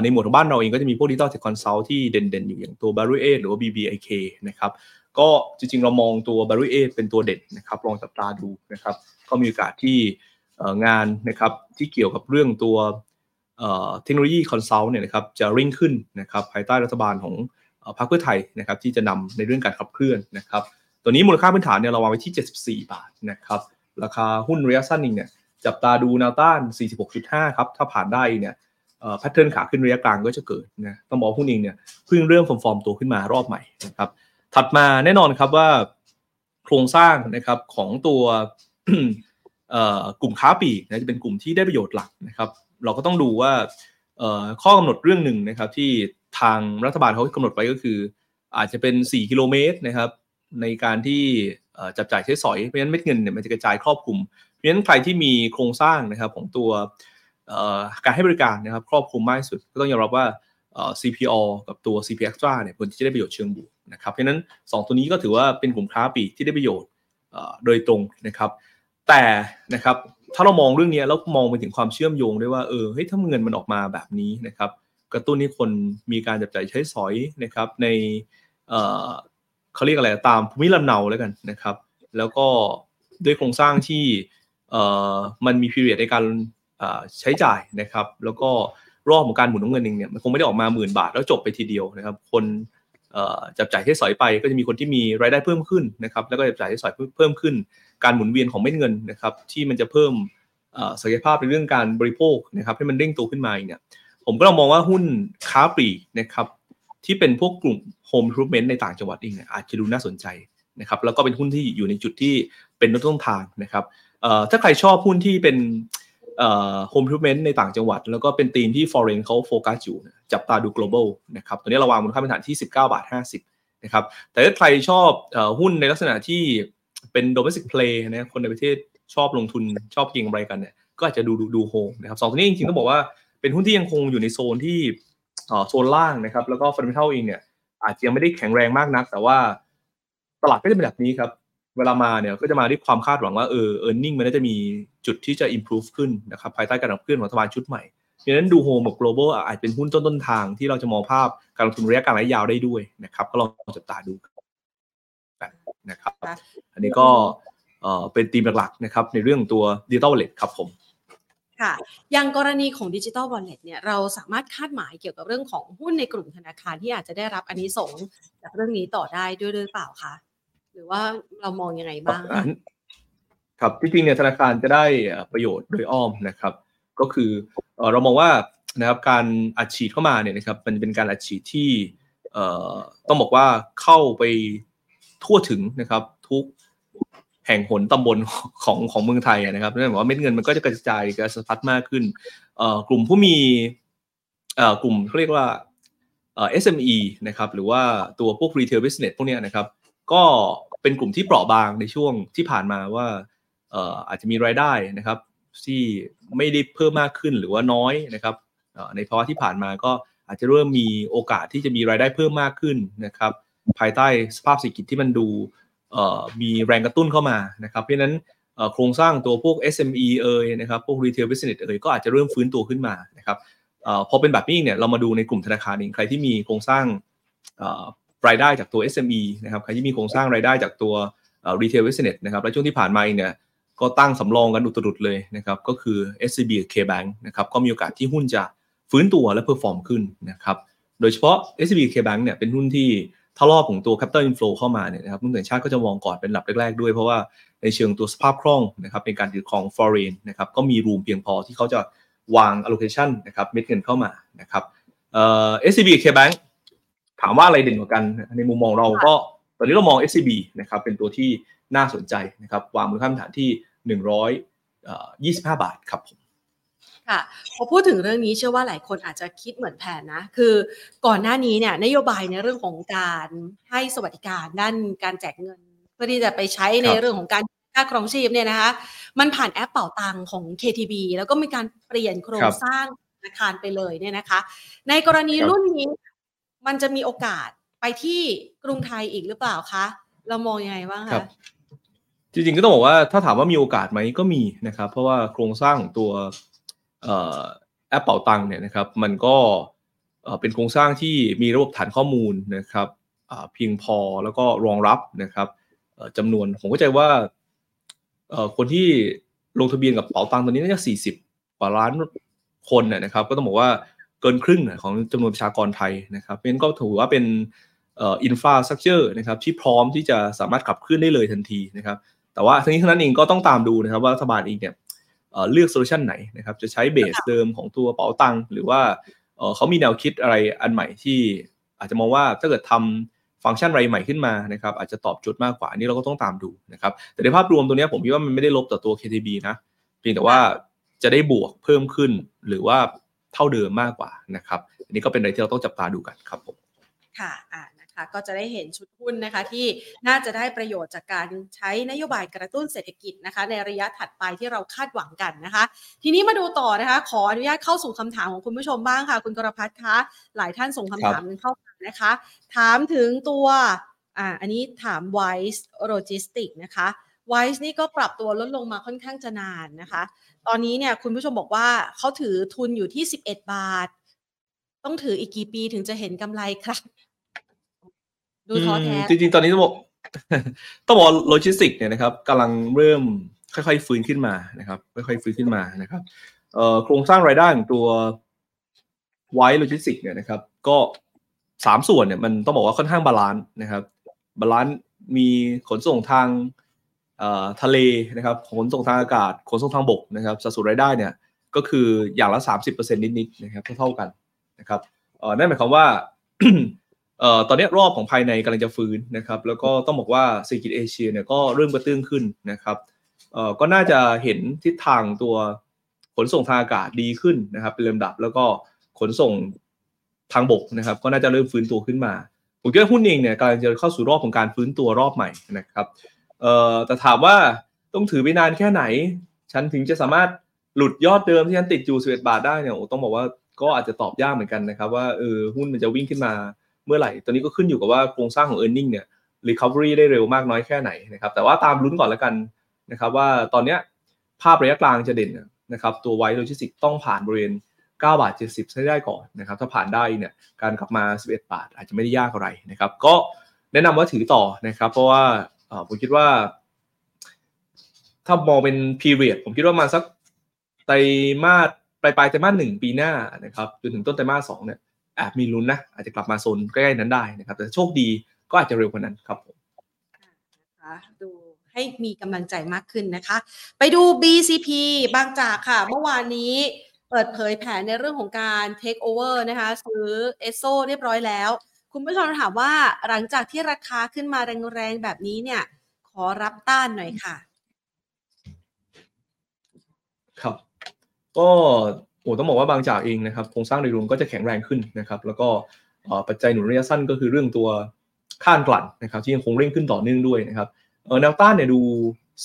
ในหมวดของบ้านเราเองก็จะมีพวก digital tech consult ที่เด่นๆ อยู่อย่างตัว b a r r y หรือว่า BBIK นะครับก็จริงๆ เรามองตัว b a r r y เป็นตัวเด่นนะครับลองจับตาดูนะครับก็มีโอกาสที่งานนะครับที่เกี่ยวกับเรื่องตัว เทคโนโลยี consult เนี่ยนะครับจะวิ่งขึ้นนะครับภายใต้รัฐบาลของพรรคเพื่อไทยนะครับที่จะนำในเรื่องการขับเคลื่อนนะครับตัวนี้มูลค่าพื้นฐานเนี่ยเราวางไว้ที่ 74 บาทนะครับราคาหุ้นระยะสั้นเองเนี่ยจับตาดูแนวต้าน 46.5 ครับ ถ้าผ่านได้เนี่ยแพทเทิร์นขาขึ้นระยะกลางก็จะเกิดนะต้องบอกหุ้นเองเนี่ยเพิ่งเริ่มฟอร์มๆตัวขึ้นมารอบใหม่นะครับถัดมาแน่นอนครับว่าโครงสร้างนะครับของตัวกลุ่มค้าปลีกนะจะเป็นกลุ่มที่ได้ประโยชน์หลักนะครับ เราก็ต้องดูว่าข้อกำหนดเรื่องหนึ่งนะครับ ที่ทางรัฐบาลเขากำหนดไว้ก็คือ อาจจะเป็น 4 กิโลเมตรนะครับ ในการที่จับจ่ายใช้สอยเพราะฉะนั้นเม็ดเงินเนี่ยมันจะกระจายครอบคลุม เพราะฉะนั้นใครที่มีโครงสร้างนะครับของตัวการให้บริการนะครับ ครอบคลุมมากที่สุดก็ต้องยอมรับว่า CPO กับตัว CP Extra เนี่ยควรที่จะได้ประโยชน์เชิงบวกนะครับเพราะฉะนั้น 2 ตัวนี้ก็ถือว่าเป็นกลุ่มค้าปลีกที่ได้ประโยชน์โดยตรงนะครับ แต่นะครับ ถ้าเรามองเรื่องนี้แล้วมองไปถึงความเชื่อมโยงด้วยว่าเออเฮ้ยถ้าเงินมันออกมาแบบนี้นะครับ กระตุ้นให้คนมีการจับจ่ายใช้สอยนะครับ ในเออเขาเรียกอะไรตามภูมิลำเนาแล้วกันนะครับ แล้วก็ด้วยโครงสร้างที่เออมันมี period ในการใช้จ่ายนะครับ แล้วก็รอบของการหมุนของเงินเองเนี่ยมันคงไม่ได้ออกมาหมื่นบาทแล้วจบไปทีเดียวนะครับ คน จับจ่ายใช้สอยไป ก็จะมีคนที่มีรายได้เพิ่มขึ้นนะครับแล้วก็จับจ่ายใช้สอยเพิ่มขึ้น การหมุนเวียนของเม็ดเงินนะครับที่มันจะเพิ่มศักยภาพในเรื่องการบริโภคนะครับให้มันเร่งตัวขึ้นมาเนี่ยผมก็ลองมองว่าหุ้นค้าปลีกนะครับที่เป็นพวกกลุ่ม Home Improvement ในต่างจังหวัดเองอาจจะดูน่าสนใจนะครับแล้วก็เป็นหุ้นที่อยู่ในจุดที่เป็นต้นทางนะครับถ้าใครชอบหุ้นที่เป็น เอ่อ Home Improvement ในต่างจังหวัด แล้วก็เป็นธีมที่ Foreign เขาโฟกัสอยู่ จับตาดู global นะครับตัวนี้เราวางมูลค่าพื้นฐานที่ 19 บาท 50นะครับแต่ถ้าใครชอบอหุ้นในลักษณะที่เป็น domestic play นะคนในประเทศชอบลงทุนชอบเก็งกำไรกันเนี่ยก็อาจจะดูดูโฮมนะครับสองตัวนี้จริงๆต้องบอกว่าเป็นหุ้นที่ยังคงอยู่ในโซนที่โซนล่างนะครับแล้วก็ fundamental เองเนี่ยอาจจะยังไม่ได้แข็งแรงมากนัก แต่ว่าตลาดก็จะเป็นแบบนี้ครับ เวลามาเนี่ยก็จะมาด้วยความคาดหวังว่าเออ earning มันน่าจะมีจุดที่จะ improve ขึ้นนะครับภายใต้การขับเคลื่อนของรัฐบาลชุดใหม่ดังนั้นดูโฮมกับ GLOBAL อาจเป็นหุ้นต้นต้นทางที่เราจะมองภาพการลงทุนระยะกลางระยะยาวได้ด้วยนะครับก็ลองจับตาดูกันนะครับ อันนี้ก็เอ่อเป็นธีมหลักๆนะครับในเรื่องตัว digital wallet ครับผมค่ะอย่างกรณีของดิจิ t a ล Wallet เนี่ยเราสามารถคาดหมายเกี่ยวกับเรื่องของหุ้นในกลุ่มธนาคารที่อาจจะได้รับอันนี้ส่งส์จากเรื่องนี้ต่อได้ด้วยหรือเปล่าคะ หรือว่าเรามองยังไงบ้าง ครับที่จริงเนี่ยธนาคารจะได้ประโยชน์โดยอ้อมนะครับ ก็คือเรามองว่านะครับการอัดฉีดเข้ามาเนี่ยนะครับมันเป็นการอัดฉีดที่ต้องบอกว่าเข้าไปทั่วถึงนะครับ ทุกแห่งหนตำบลของของเมืองไทยนะครับนั่นหมายว่าเม็ดเงินมันก็จะกระจายกระสะพัดมากขึ้นกลุ่มผู้มีกลุ่มเขาเรียกว่า SME นะครับหรือว่าตัวพวก retail business พวกนี้นะครับ ก็เป็นกลุ่มที่เปราะบางในช่วงที่ผ่านมาว่าอาจจะมีรายได้นะครับ ที่ไม่ได้เพิ่มมากขึ้นหรือว่าน้อยนะครับในภาวะที่ผ่านมาก็อาจจะเริ่มมีโอกาสที่จะมีรายได้เพิ่มมากขึ้นนะครับ ภายใต้สภาพเศรษฐกิจที่มันดูมีแรงกระตุ้นเข้ามานะครับ เพราะฉะนั้นโครงสร้างตัวพวก SME เอ่ยนะครับพวก retail business เอ่ยก็อาจจะเริ่มฟื้นตัวขึ้นมานะครับพอเป็นแบบนี้เนี่ยเรามาดูในกลุ่มธนาคารเองใครที่มีโครงสร้าง รายได้จากตัว SME นะครับใครที่มีโครงสร้างรายได้จากตัว retail business นะครับและช่วงที่ผ่านมาเนี่ยก็ตั้งสำรองกันอุตรุดเลยนะครับก็คือ SCB KBank นะครับก็มีโอกาสที่หุ้นจะฟื้นตัวและ perform ขึ้นนะครับโดยเฉพาะ SCB KBank เนี่ยเป็นหุ้นที่ถ้ารอบของตัว capital inflow เข้ามาเนี่ยนะครับหุ้นต่างชาติก็จะมองก่อนเป็นลำดับแรกๆด้วย เพราะว่าในเชิงตัวสภาพคล่องนะครับในการถือครอง foreign นะครับก็มี room เพียงพอที่เขาจะวาง allocation นะครับเม็ดเงินเข้ามานะครับเอ่อ SCB KBank ถามว่าอะไรเด่นกว่ากัน ในมุมมองเราก็ตอนนี้เรามอง SCB นะครับเป็นตัวที่น่าสนใจนะครับวางมูลค่าฐานที่ 125 บาทครับผมค่ะพอพูดถึงเรื่องนี้เชื่อว่าหลายคนอาจจะคิดเหมือนแผนนะ คือก่อนหน้านี้เนี่ยนโยบายในเรื่องของการให้สวัสดิการด้านการแจกเงิน เพื่อที่จะไปใช้ในเรื่องของการค่าครองชีพเนี่ยนะคะมันผ่านแอปเป่าตังของ KTB แล้วก็มีการเปลี่ยนโครงสร้างธนาคารไปเลยเนี่ยนะคะ ในกรณีรุ่นนี้ มันจะมีโอกาสไปที่กรุงไทยอีกหรือเปล่าคะ เรามองยังไงบ้างคะจริงๆก็ต้องบอกว่าถ้าถามว่ามีโอกาสไหมก็มีนะครับ เพราะว่าโครงสร้างของตัวแอปเป่าตังเนี่ยนะครับ มันก็เป็นโครงสร้างที่มีระบบฐานข้อมูลนะครับเพียงพอแล้วก็รองรับนะครับจำนวนผมเข้าใจว่าคนที่ลงทะเบียนกับเป๋าตังตอนนี้น่าจะ40 กว่าล้านคนนะครับ ก็ต้องบอกว่า เกินครึ่งของจำนวนประชากรไทยนะครับเพราะฉะนั้นก็ถือว่าเป็น infrastructure นะครับที่พร้อมที่จะสามารถขับเคลื่อนได้เลยทันทีนะครับแต่ว่าทั้งนี้ทั้งนั้นเองก็ต้องตามดูนะครับว่ารัฐบาลเองเนี่ยเลือก solution ไหนนะครับจะใช้ base เดิมของตัวเป๋าตังหรือว่าเขามีแนวคิดอะไรอันใหม่ที่อาจจะมองว่าถ้าเกิดทำฟังก์ชันอะไรใหม่ขึ้นมานะครับอาจจะตอบโจทย์มากกว่านี้เราก็ต้องตามดูนะครับแต่ในภาพรวมตัวนี้ผมคิดว่ามันไม่ได้ลบต่อตัว KTB นะเพียงแต่ว่าจะได้บวกเพิ่มขึ้นหรือว่า เท่าเดิมมากกว่านะครับอันนี้ก็เป็นอะไรที่เราต้องจับตาดูกันครับผมค่ะอ่าค่ะก็จะได้เห็นชุดหุ้นนะคะที่น่าจะได้ประโยชน์จากการใช้นโยบายกระตุ้นเศรษฐกิจนะคะ ในระยะถัดไปที่เราคาดหวังกันนะคะ ทีนี้มาดูต่อนะคะ ขออนุญาตเข้าสู่คำถามของคุณผู้ชมบ้างค่ะ คุณกรพัฒน์คะหลายท่านส่งคำถามกันเข้ามานะคะ ถามถึงตัวอ่าอันนี้ถาม Wise Logistics นะคะ WICE นี่ก็ปรับตัวลดลงมาค่อนข้างจะนานนะคะ ตอนนี้เนี่ยคุณผู้ชมบอกว่าเขาถือทุนอยู่ที่ 11 บาท ต้องถืออีกกี่ปีถึงจะเห็นกำไรครับ ดูท้อแท้จริงๆ ตอนนี้ต้องบอกต้องบอกโลจิสติกเนี่ยนะครับกำลังเริ่มค่อยๆ ฟื้นขึ้นมานะครับค่อยๆฟื้นขึ้นมานะครับโครงสร้างรายได้ของตัว WICE Logistics เนี่ยนะครับ ก็สามส่วนเนี่ยมันต้องบอกว่าค่อนข้าง balance นะครับ balance มีขนส่งทาง ทะเลนะครับขนส่งทางอากาศขนส่งทางบกนะครับสัดส่วนรายได้เนี่ยก็คืออย่างละ 30%นิดๆนะครับเท่าๆกันนะครับนั่นหมายความว่าออตอนนี้รอบของภายในกำลังจะฟื้นนะครับ แล้วก็ต้องบอกว่าเศรษฐกิจเอเชียเนี่ยก็เริ่มกระเตื้องขึ้นนะครับก็น่าจะเห็นทิศทางตัวขนส่งทางอากาศดีขึ้นนะครับ เป็นลำดับแล้วก็ขนส่งทางบกนะครับ ก็น่าจะเริ่มฟื้นตัวขึ้นมาผมคิดว่าหุ้นเองเนี่ยกำลังจะเข้าสู่รอบของการฟื้นตัวรอบใหม่นะครับ เอ่อแต่ถามว่าต้องถือไปนานแค่ไหน ฉันถึงจะสามารถหลุดยอดเดิมที่ฉันติดอยู่11บาทได้เนี่ยโอ้ต้องบอกว่าก็อาจจะตอบยากเหมือนกันนะครับ ว่าเออหุ้นมันจะวิ่งขึ้นมาเมื่อไหร่ ตอนนี้ก็ขึ้นอยู่กับว่าโครงสร้างของ e a r n i n g เนี่ย recovery ได้เร็วมากน้อยแค่ไหนนะครับแต่ว่าตามลุ้นก่อนแล้วกันนะครับว่าตอนนี้ภาพระยะกลางจะเด่นนะครับตัว WICE Logistics ต้องผ่านบริเวณ9บาท70ใช้ได้ก่อนนะครับถ้าผ่านได้เนี่ยการกลับมา 11 บาท อาจจะไม่ได้ยากอะไรนะครับก็แนะนำว่าถือต่อนะครับเพราะว่า ผมคิดว่า ถ้ามองเป็น period ผมคิดว่ามาสักไตรมาสปลายปลายไตรมาสหนึ่งปีหน้านะครับจนถึงต้นไตรมาสสองเนี่ยแอบมีลุ้นนะอาจจะกลับมาโซนใกล้ๆนั้นได้นะครับ แต่โชคดีก็อาจจะเร็วกว่านั้นครับผมดูให้มีกำลังใจมากขึ้นนะคะ ไปดู BCP บางจากค่ะ เมื่อวานนี้เปิดเผยแผนในเรื่องของการ take over นะคะ ซื้อเอสโซเรียบร้อยแล้ว คุณผู้ชมถามว่าหลังจากที่ราคาขึ้นมาแรงๆแบบนี้เนี่ย ขอรับต้านหน่อยค่ะ ครับ ก็โอ้ต้องบอกว่าบางจากเองนะครับโครงสร้างโดยรวมก็จะแข็งแรงขึ้นนะครับ แล้วก็ปัจจัยหนุนระยะสั้นก็คือเรื่องตัวค่านกลั่นนะครับ ที่ยังคงเร่งขึ้นต่อเนื่องด้วยนะครับแนวต้านเนี่ยดู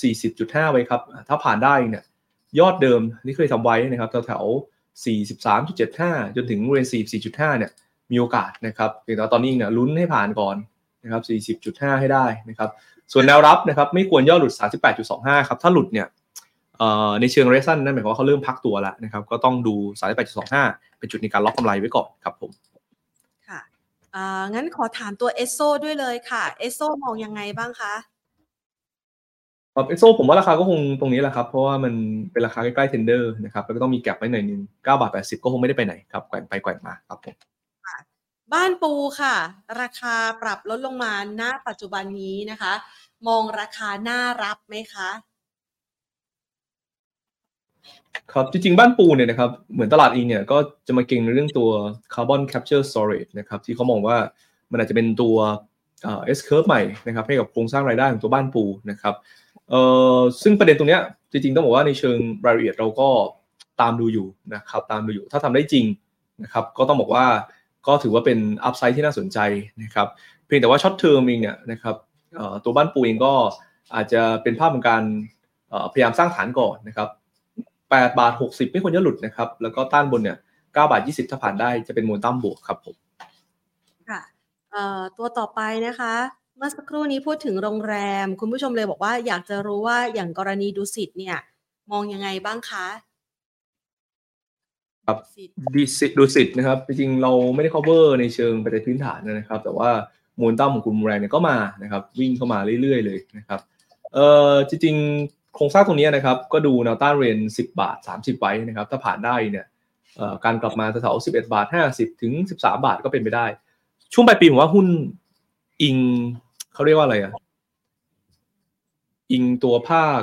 40.5 ไว้ครับ ถ้าผ่านได้เนี่ยยอดเดิมที่เคยทำไว้นะครับแถวๆ43.75 จนถึงบริเวณ44.5 เนี่ย มีโอกาสนะครับเพียงแต่ตอนนี้เนี่ยลุ้นให้ผ่านก่อนนะครับ 40.5 ให้ได้นะครับ ส่วนแนวรับนะครับไม่ควรย่อหลุด 38.25 ครับ ถ้าหลุดเนี่ยในเชิงเรซันนั่นหมายความว่าเขาเริ่มพักตัวแล้วนะครับ ก็ต้องดู 38.25 เป็นจุดในการล็อกกำไรไว้ก่อนครับผม ค่ะงั้นขอถามตัวเอสโซด้วยเลยค่ะ เอสโซมองยังไงบ้างคะครับเอสโซผมว่าราคาก็คงตรงนี้แหละครับ เพราะว่ามันเป็นราคาใกล้ๆ tender นะครับ แล้วก็ต้องมี gap ไว้หน่อยนึง9บาท80 ก็คงไม่ได้ไปไหนครับ แกว่งไปแกว่งมาครับผม บ้านปูค่ะ ราคาปรับลดลงมาณปัจจุบันนี้นะคะ มองราคาน่ารับไหมคะ ครับจริงๆ บ้านปูเนี่ยนะครับ เหมือนตลาดเองเนี่ยก็จะมาเก็งในเรื่องตัว carbon capture storage นะครับที่เขามองว่ามันอาจจะเป็นตัว S-curve ใหม่นะครับให้กับโครงสร้างรายได้ของตัวบ้านปูนะครับเอ่อซึ่งประเด็นตรงเนี้ยจริงๆ ต้องบอกว่าในเชิงรายละเอียดเราก็ตามดูอยู่นะครับตามดูอยู่ถ้าทำได้จริงนะครับก็ต้องบอกว่า ก็ถือว่าเป็น upside ที่น่าสนใจนะครับเพียงแต่ว่า short term เองเนี่ยนะครับตัวบ้านปูเองก็อาจจะเป็นภาพของการพยายามสร้างฐานก่อนนะครับ8บาท 60 ไม่ควรจะหลุดนะครับ แล้วก็ต้านบนเนี่ย9บาท 20 ถ้าผ่านได้จะเป็นมูลตั้มบวกครับผมค่ะตัวต่อไปนะคะ เมื่อสักครู่นี้พูดถึงโรงแรม คุณผู้ชมเลยบอกว่าอยากจะรู้ว่าอย่างกรณีดูสิตเนี่ย มองยังไงบ้างคะ ครับดูสิตดูสิตนะครับ จริงๆเราไม่ได้ cover ในเชิงปัจจัยพื้นฐานนะครับ แต่ว่ามูลตั้มของกลุ่มแรงเนี่ยก็มานะครับ วิ่งเข้ามาเรื่อยๆ เลยนะครับเอ่อจริงๆโครงสร้างตรงนี้นะครับ ก็ดูแนวต้าน range 10 บาท 30 ไว้นะครับ ถ้าผ่านได้เนี่ยการกลับมาแถว11 บาท 50 ถึง 13 บาทก็เป็นไปได้ ช่วงปลายปีผมว่าหุ้นอิงเขาเรียกว่าอะไรอะอิงตัวภาค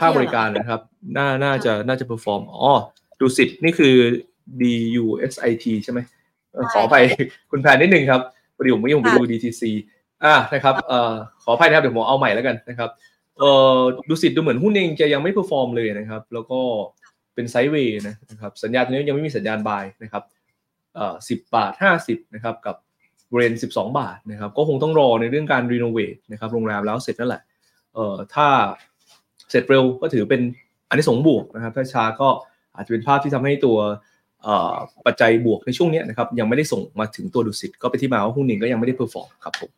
ภาคบริการนะครับ น่า น่าจะ น่าจะ perform อ๋อ ดุสิตนี่คือ D U S I T ใช่ไหม ขอไปคุณแพนนิดนึงครับพอดีผมไม่ผมไปดู DTC อ่า นะครับ เอ่อ ขออภัยนะครับ เดี๋ยวผมเอาใหม่แล้วกันนะครับ เอ่อ ดุสิตดูเหมือนหุ้นเองจะยังไม่ perform เลยนะครับ แล้วก็เป็น sideway นะครับ สัญญาณนี้ยังไม่มีสัญญาณ buy นะครับ เอ่อสิบบาทห้าสิบนะครับ กับ range สิบสองบาทนะครับ ก็คงต้องรอในเรื่องการ renovate นะครับ โรงแรมแล้วเสร็จนั่นแหละ เอ่อ ถ้า เสร็จเร็วก็ถือเป็นอันนี้สงบวกนะครับ ถ้าช้าก็อาจจะเป็นภาพที่ทำให้ตัวปัจจัยบวกในช่วงนี้นะครับยังไม่ได้ส่งมาถึงตัวดุสิตก็เป็นที่มาว่าหุ้นเองก็ยังไม่ได้ perform ครับผม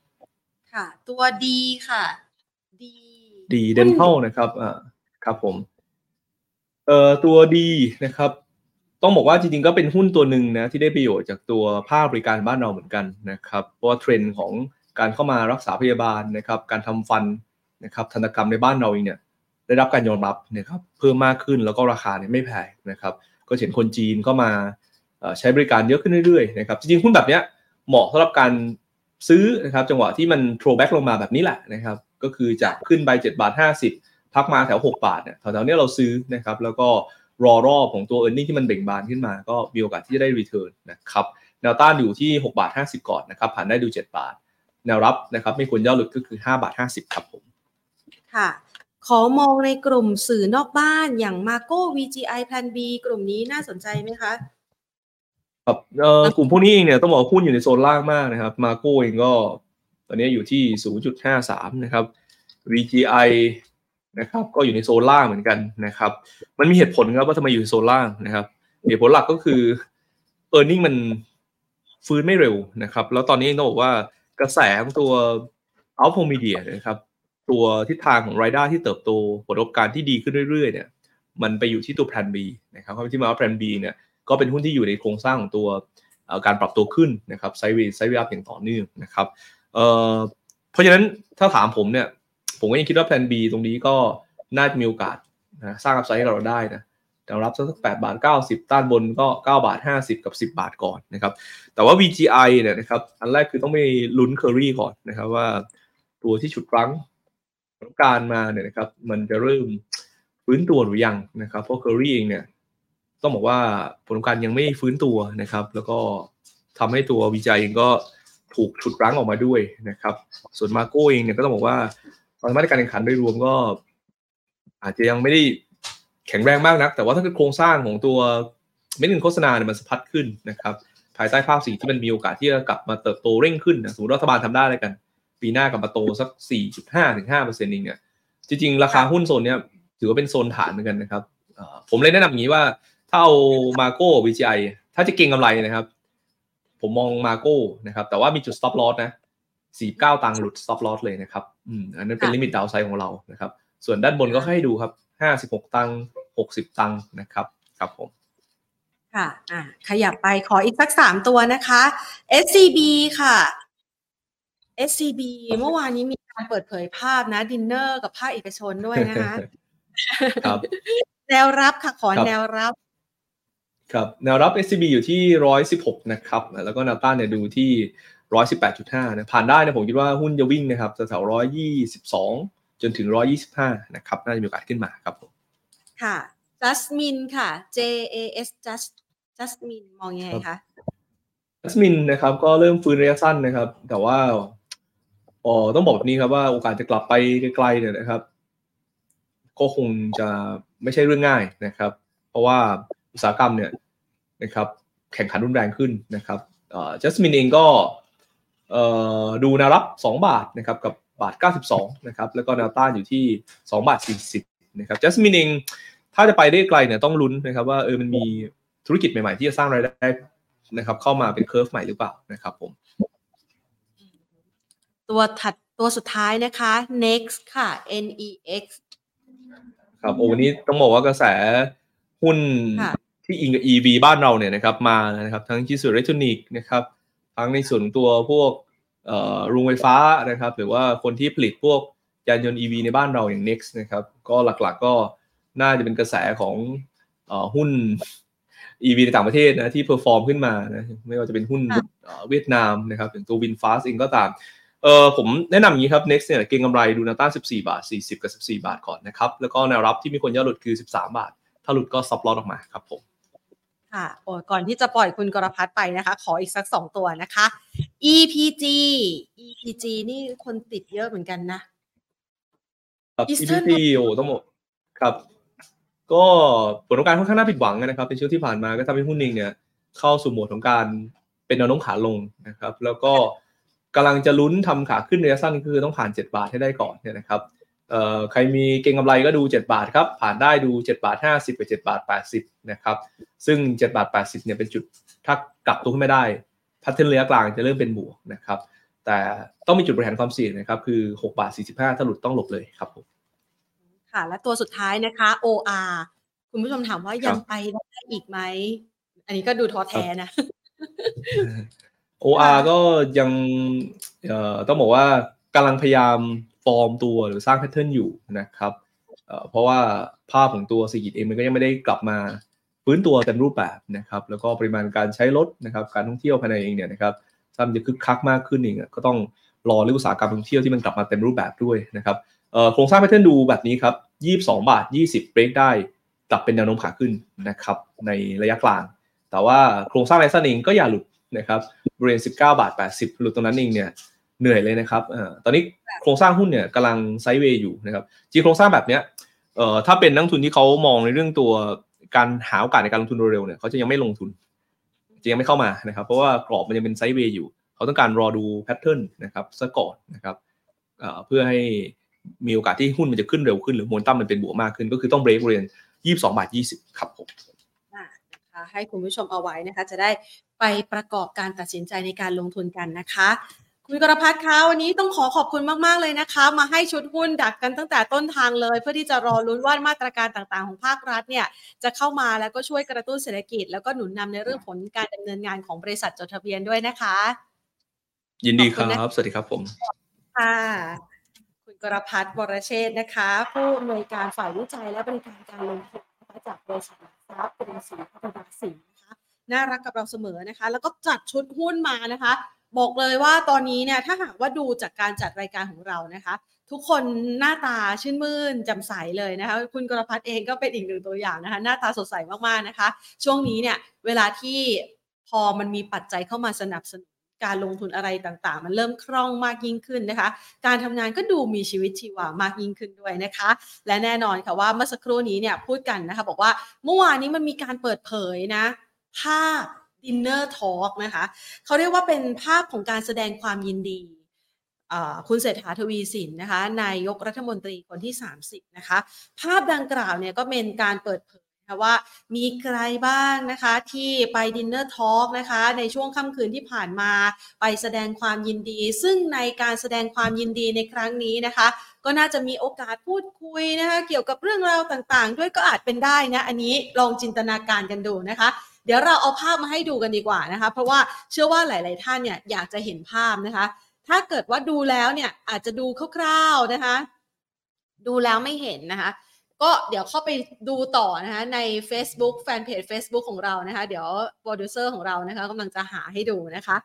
ค่ะ ตัว D ค่ะ D D Dental นะครับอ่าครับผมเอ่อตัว D นะครับ ต้องบอกว่าจริงๆก็เป็นหุ้นตัวหนึ่งนะที่ได้ประโยชน์จากตัวภาคบริการบ้านเราเหมือนกันนะครับเพราะว่าเทรนด์ของการเข้ามารักษาพยาบาลนะครับ การทำฟันนะครับธนกรรมในบ้านเราเองเนี่ย ได้รับการยอมรับนะครับเพิ่มมากขึ้นแล้วก็ราคาเนี่ยไม่แพงนะครับก็เห็นคนจีนก็มาใช้บริการเยอะขึ้นเรื่อยๆนะครับจริงๆหุ้นแบบเนี้ยเหมาะสำหรับการซื้อนะครับจังหวะที่มันโทรแบ็กลงมาแบบนี้แหละนะครับก็คือจากขึ้นไป7บาท50 พักมาแถว 6 บาทเนี่ยแถวๆนี้เราซื้อนะครับแล้วก็รอรอบของตัว e a r n i n g ที่มันเบ่งบานขึ้นมา ก็มีโอกาสที่จะได้รีเทิร์นนะครับแนวต้านอยู่ที่6บาท50 ก่อนนะครับผ่านได้ดู 7 บาท แนวรับนะครับไม่ควรย่อหลุดก็คือ 5 บาท 50 ครับผมค่ะ ขอมองในกลุ่มสื่อนอกบ้านอย่าง Marco VGI Plan B กลุ่มนี้น่าสนใจไหมคะครับเอ่อกลุ่มพวกนี้เองเนี่ยต้องบอกหุ้นอยู่ในโซนล่างมากนะครับ มาโก้เองก็ ตอนนี้อยู่ที่ 0.53 นะครับ VGI นะครับก็อยู่ในโซนล่างเหมือนกันนะครับ มันมีเหตุผลครับว่าทำไมอยู่ในโซนล่างนะครับ เหตุผลหลักก็คือ e a r n i n g มันฟื้นไม่เร็วนะครับ แล้วตอนนี้ต้องบอกว่ากระแสของตัว Outdoor Media นะครับ ตัวทิศทางของรายได้ที่เติบโตผลประกอบการที่ดีขึ้นเรื่อยๆเนี่ยมันไปอยู่ที่ตัวแพลน B นะครับที่มาว่าแพลน B เนี่ยก็เป็นหุ้นที่อยู่ในโครงสร้างของตัวการปรับตัวขึ้นนะครับ sideway sideway up อย่างต่อเนื่องนะครับเเพราะฉะนั้นถ้าถามผมเนี่ยผมก็ยังคิดว่าแพลน B ตรงนี้ก็น่าจะมีโอกาสนะสร้าง upside ให้เราได้นะแนวรับสักแปดบาทเก้าสิบต้านบนก็เก้าบาทห้าสิบกับสิบบาทก่อนนะครับแต่ว่า VGI เนี่ยนะครับอันแรกคือต้องไปลุ้นเคอรี่ก่อนนะครับว่าตัวที่ฉุดรั้ง ของการมาเนี่ยนะครับมันจะเริ่มฟื้นตัวหรือยังนะครับเพราะเคอรี่เองเนี่ยต้องบอกว่าผลการยังไม่ฟื้นตัวนะครับ แล้วก็ทำให้ตัว VGI เองก็ถูกฉุดรั้งออกมาด้วยนะครับ ส่วน MACO เองเนี่ยก็ต้องบอกว่าตอนมาตรการแข่งขันโดยรวมก็ อาจจะยังไม่ได้แข็งแรงมากนัก แต่ว่าถ้าเกิดโครงสร้างของตัวเม็ดเงินโฆษณาเนี่ยมันสะพัดขึ้นนะครับ ภายใต้ภาพสีที่มันมีโอกาสที่จะกลับมาเติบโตเร่งขึ้นนะสมมติรัฐบาลทำได้อะไรกัน ปีหน้ากลับมาโตสัก 4.5ถึง5เปอร์เซ็นต์เองเนี่ยจริง ๆ ราคาหุ้นโซนเนี้ยถือว่าเป็นโซนฐานเหมือนกันนะครับผมเลยแนะนำอย่างนี้ว่าถ้าเอามาโก้ VGI ถ้าจะเก่งกำไรนะครับ ผมมองมาโก้นะครับ แต่ว่ามีจุด stop loss นะ 49 ตังค์หลุด stop loss เลยนะครับอืมอันนั้นเป็น limit downside ของเรานะครับ ส่วนด้านบนก็ให้ดูครับ 56 ตังค์60 ตังค์นะครับครับผมค่ะ อ่า ขยับไปขออีกสักสามตัวนะคะ SCB ค่ะ SCB เมื่อวานนี้มีการเปิดเผยภาพนะดินเนอร์กับภาคเอกชนด้วยนะคะครับแนวรับค่ะขอครับแนวรับครับแนวรับ SCB อยู่ที่ 116 นะครับ แล้วก็แนวต้านเนี่ยดูที่ 118.5นะผ่านได้นะผมคิดว่าหุ้นจะวิ่งนะครับแถวๆ122 จนถึง 125 นะครับ น่าจะมีโอกาสขึ้นมาครับผมค่ะ Jasmine ค่ะ J A S Just Jasmine มองยังไงคะจัสมินนะครับ ก็เริ่มฟื้นระยะสั้นนะครับ แต่ว่า อ๋อต้องบอกแบบนี้ครับว่าโอกาสจะกลับไปไกลๆเนี่ยนะครับ ก็คงจะไม่ใช่เรื่องง่ายนะครับ เพราะว่าอุตสาหกรรมเนี่ยนะครับ แข่งขันรุนแรงขึ้นนะครับจัสมินเองก็เออดูแนวรับ 2 บาทนะครับกับบาท 92นะครับแล้วก็แนวต้านอยู่ที่ 2 บาท 40นะครับจัสมินเองถ้าจะไปได้ไกลเนี่ยต้องลุ้นนะครับว่าเออมันมีธุรกิจใหม่ๆ ที่จะสร้างรายได้นะครับเข้ามาเป็นเคอร์ฟใหม่หรือเปล่านะครับผม ตัวถัดตัวสุดท้ายนะคะ NEX ค่ะ N E X ครับโอ้วันนี้ต้องบอกว่ากระแสหุ้นค่ะที่อิงกับ EV บ้านเราเนี่ยนะครับมานะครับทั้งชิ้นส่วนอิเล็กทรอนิกส์นะครับทั้งในส่วนของตัวพวกเอ่อโรงไฟฟ้านะครับหรือว่าคนที่ผลิตพวกยานยนต์ EV ในบ้านเราอย่าง Next นะครับก็หลักๆก็น่าจะเป็นกระแสของเอ่อหุ้น EV ในต่างประเทศนะที่ perform ขึ้นมานะไม่ว่าจะเป็นหุ้นค่ะเอ่อเวียดนามนะครับอย่างตัว VinFast เองก็ตาม เออผมแนะนำอย่างนี้ครับ next เนี่ยเก็งกำไรดูแนวต้าน14 บาท 40 กับ 14 บาทก่อนนะครับ แล้วก็แนวรับที่มีคนย่อหลุดคือ 13 บาท ถ้าหลุดก็ซับลอตออกมาครับผมค่ะโอ้ยก่อนที่จะปล่อยคุณกรพัฒน์ไปนะคะ ขออีกสักสองตัวนะคะ EPG EPG นี่คนติดเยอะเหมือนกันนะครับ Eastern EPT โอ้ต้องบอกครับ ก็ผลของการค่อนข้างน่าผิดหวังนะครับในช่วงที่ผ่านมาก็ทำให้หุ้นเองเนี่ย เข้าสู่โหมดของการเป็นแนวโน้มขาลงนะครับ แล้วก็ กำลังจะลุ้นทำขาขึ้นระยะสั้นคือต้องผ่าน 7 บาทให้ได้ก่อนเนี่ยนะครับเอ่อใครมีเก็งกำไรก็ดู 7 บาทครับ ผ่านได้ดู 7 บาท 50กับ7บาท 80 นะครับ ซึ่ง 7 บาท 80 เนี่ยเป็นจุดถ้ากลับตัวขึ้นไม่ได้พัฒนระยะกลางจะเริ่มเป็นบวกนะครับ แต่ต้องมีจุดบริหารความเสี่ยงนะครับ คือ 6 บาท 45 ถ้าหลุดต้องหลบเลยครับผมค่ะ และตัวสุดท้ายนะคะ OR คุณผู้ชมถามว่ายังไปได้อีกไหม อันนี้ก็ดูท้อแท้นะ OR ก็ยังเอ่อต้องบอกว่ากำลังพยายามฟอร์มตัวหรือสร้างแพทเทิร์นอยู่นะครับเอ่อเพราะว่าภาพของตัวเศรษฐกิจเองมันก็ยังไม่ได้กลับมาฟื้นตัวเต็มรูปแบบนะครับแล้วก็ปริมาณการใช้รถนะครับการท่องเที่ยวภายในเองเนี่ยนะครับถ้ามันจะคึกคักมากขึ้นเองอะก็ต้องรอเรื่องอุตสาหกรรมท่องเที่ยวที่มันกลับมาเต็มรูปแบบด้วยนะครับเอ่อโครงสร้างแพทเทิร์นดูแบบนี้ครับ22 บาท 20 เบรกได้กลับเป็นแนวโน้มขาขึ้นนะครับในระยะกลาง แต่ว่าโครงสร้างระยะสั้นเองก็อย่าหลุด นะครับบริเวณ19 บาท 80 หลุดตรงนั้นเองเนี่ยเหนื่อยเลยนะครับเอ่อตอนนี้โครงสร้างหุ้นเนี่ยกำลังไซด์เวย์อยู่นะครับจริงโครงสร้างแบบเนี้ยเอ่อถ้าเป็นนักลงทุนที่เขามองในเรื่องตัวการหาโอกาสในการลงทุนเร็วๆเนี่ยเขาจะยังไม่ลงทุนจะยังไม่เข้ามานะครับ เพราะว่ากรอบมันยังเป็นไซด์เวย์อยู่ เขาต้องการรอดูแพทเทิร์นนะครับซะก่อนนะครับเอ่อเพื่อให้มีโอกาสที่หุ้นมันจะขึ้นเร็วขึ้นหรือโมเมนตัมมันเป็นบวกมากขึ้น ก็คือต้องเบรกบริเวณ22 บาท 20 ครับผม นะคะให้คุณผู้ชมเอาไว้นะคะ จะได้ไปประกอบการตัดสินใจในการลงทุนกันนะคะคุณกรพัฒน์คะวันนี้ต้องขอขอบคุณมาก ๆ เลยนะคะ มาให้ชุดหุ้นดักกันตั้งแต่ต้นทางเลย เพื่อที่จะรอลุ้นว่ามาตรการต่างๆ ของภาครัฐเนี่ยจะเข้ามาแล้วก็ช่วยกระตุ้นเศรษฐกิจ แล้วก็หนุนนำในเรื่องผลการดำเนินงานของบริษัทจดทะเบียนด้วยนะคะ ยินดีคขอบคุณนะรับ สวัสดีครับผมค่ะคุณกรพัฒน์วรเชษฐ์นะคะ ผู้อำนวยการฝ่ายวิจัยและบริการการลงทุนนะคะจากบริษัทหลั กรัพย์กรุงศรีพัฒนาสีนะคะน่ารักกับเราเสมอนะคะ แล้วก็จัดชุดหุ้นมานะคะ บอกเลยว่าตอนนี้เนี่ยถ้าหากว่าดูจากการจัดรายการของเรานะคะ ทุกคนหน้าตาชื่นมื่นจำใสเลยนะคะ คุณกรพัฒน์เองก็เป็นอีกหนึ่งตัวอย่างนะคะ หน้าตาสดใสมากๆนะคะ ช่วงนี้เนี่ยเวลาที่พอมันมีปัจจัยเข้ามาสนับสนุน การลงทุนอะไรต่างๆ มันเริ่มคล่องมากยิ่งขึ้นนะคะ การทำงานก็ดูมีชีวิตชีวามากยิ่งขึ้นด้วยนะคะ และแน่นอนค่ะว่าเมื่อสักครู่นี้เนี่ยพูดกันนะคะบอกว่าเมื่อวานนี้มันมีการเปิดเผยนะภาพ dinner talk นะคะเขาเรียกว่าเป็นภาพของการแสดงความยินดีคุณเศรษฐาทวีสินนะคะนายกรัฐมนตรีคนที่ 30 นะคะ ภาพดังกล่าวเนี่ยก็เป็นการเปิดเผย ว่ามีใครบ้างนะคะที่ไป dinner talk นะคะในช่วงค่ำคืนที่ผ่านมาไปแสดงความยินดี ซึ่งในการแสดงความยินดีในครั้งนี้นะคะ ก็น่าจะมีโอกาสพูดคุยนะคะเกี่ยวกับเรื่องราวต่างๆ ด้วยก็อาจเป็นได้นะอันนี้ลองจินตนาการกันดูนะคะเดี๋ยวเราเอาภาพมาให้ดูกันดีกว่านะคะ เพราะว่าเชื่อว่าหลาย ๆ ท่านเนี่ยอยากจะเห็นภาพนะคะ ถ้าเกิดว่าดูแล้วเนี่ยอาจจะดูคร่าว ๆ นะคะ ดูแล้วไม่เห็นนะคะ ก็เดี๋ยวเข้าไปดูต่อนะคะใน Facebook แฟนเพจ Facebook ของเรานะคะ เดี๋ยวโปรดิวเซอร์ของเรานะคะกำลังจะหาให้ดูนะคะ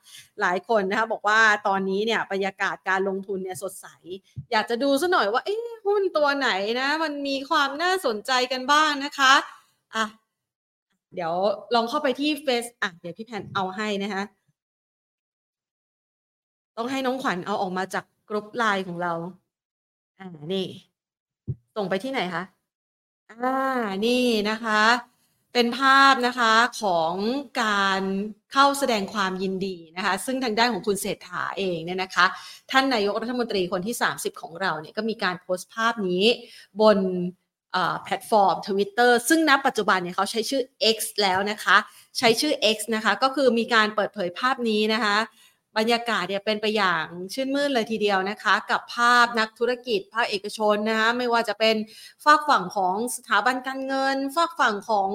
หลายคนนะคะบอกว่าตอนนี้เนี่ยบรรยากาศการลงทุนเนี่ยสดใส อยากจะดูซะหน่อยว่าเอ๊หุ้นตัวไหนนะมันมีความน่าสนใจกันบ้างนะคะอะเดี๋ยวลองเข้าไปที่เฟซอะเดี๋ยวพี่แพนเอาให้นะคะต้องให้น้องขวัญเอาออกมาจากกรุ๊ปไลน์ของเรา อ่า นี่ ส่งไปที่ไหนคะ อ่า นี่นะคะ เป็นภาพนะคะของการเข้าแสดงความยินดีนะคะ ซึ่งทางด้านของคุณเศรษฐาเองเนี่ยนะคะ ท่านนายกรัฐมนตรีคนที่ 30 ของเราเนี่ยก็มีการโพสต์ภาพนี้บนแพลตฟอร์ม Twitter ซึ่งณปัจจุบันเนี่ยเขาใช้ชื่อ X แล้วนะคะ ใช้ชื่อ X นะคะ ก็คือมีการเปิดเผยภาพนี้นะคะ บรรยากาศเนี่ยเป็นไปอย่างชื่นมื่นเลยทีเดียวนะคะ กับภาพนักธุรกิจภาคเอกชนนะคะไม่ว่าจะเป็นฝากฝั่งของสถาบันการเงินฝากฝั่งของ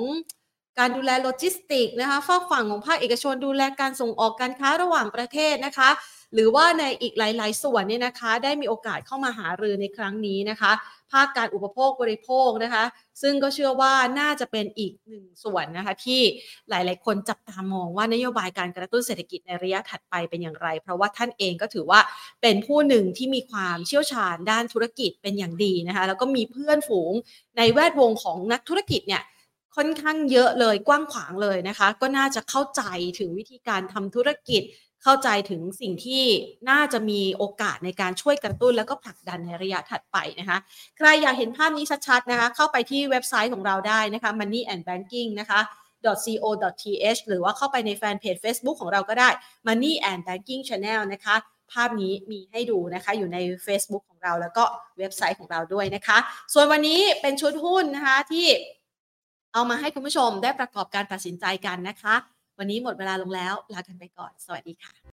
การดูแลโลจิสติกนะคะฝากฝั่งของภาคเอกชนดูแลการส่งออกการค้าระหว่างประเทศนะคะ หรือว่าในอีกหลาย ๆ ส่วนเนี่ยนะคะ ได้มีโอกาสเข้ามาหารือในครั้งนี้นะคะ ภาคการอุปโภคบริโภคนะคะ ซึ่งก็เชื่อว่าน่าจะเป็นอีกหนึ่งส่วนนะคะ ที่หลาย ๆ คนจับตามองว่านโยบายการกระตุ้นเศรษฐกิจในระยะถัดไปเป็นอย่างไร เพราะว่าท่านเองก็ถือว่าเป็นผู้หนึ่งที่มีความเชี่ยวชาญด้านธุรกิจเป็นอย่างดีนะคะ แล้วก็มีเพื่อนฝูงในแวดวงของนักธุรกิจเนี่ยค่อนข้างเยอะเลยกว้างขวางเลยนะคะ ก็น่าจะเข้าใจถึงวิธีการทำธุรกิจ เข้าใจถึงสิ่งที่น่าจะมีโอกาสในการช่วยกระตุ้น แล้วก็ผลักดันในระยะถัดไปนะคะใครอยากเห็นภาพนี้ชัดๆนะคะเข้าไปที่เว็บไซต์ของเราได้นะคะ money and banking นะคะ co.th หรือว่าเข้าไปในแฟนเพจ Facebook ของเราก็ได้ money and banking channel นะคะ ภาพนี้มีให้ดูนะคะ อยู่ใน Facebook ของเราแล้วก็เว็บไซต์ของเราด้วยนะคะ ส่วนวันนี้เป็นชุดหุ้นนะคะที่เอามาให้คุณผู้ชมได้ประกอบการตัดสินใจกันนะคะ วันนี้หมดเวลาลงแล้วลากันไปก่อน สวัสดีค่ะ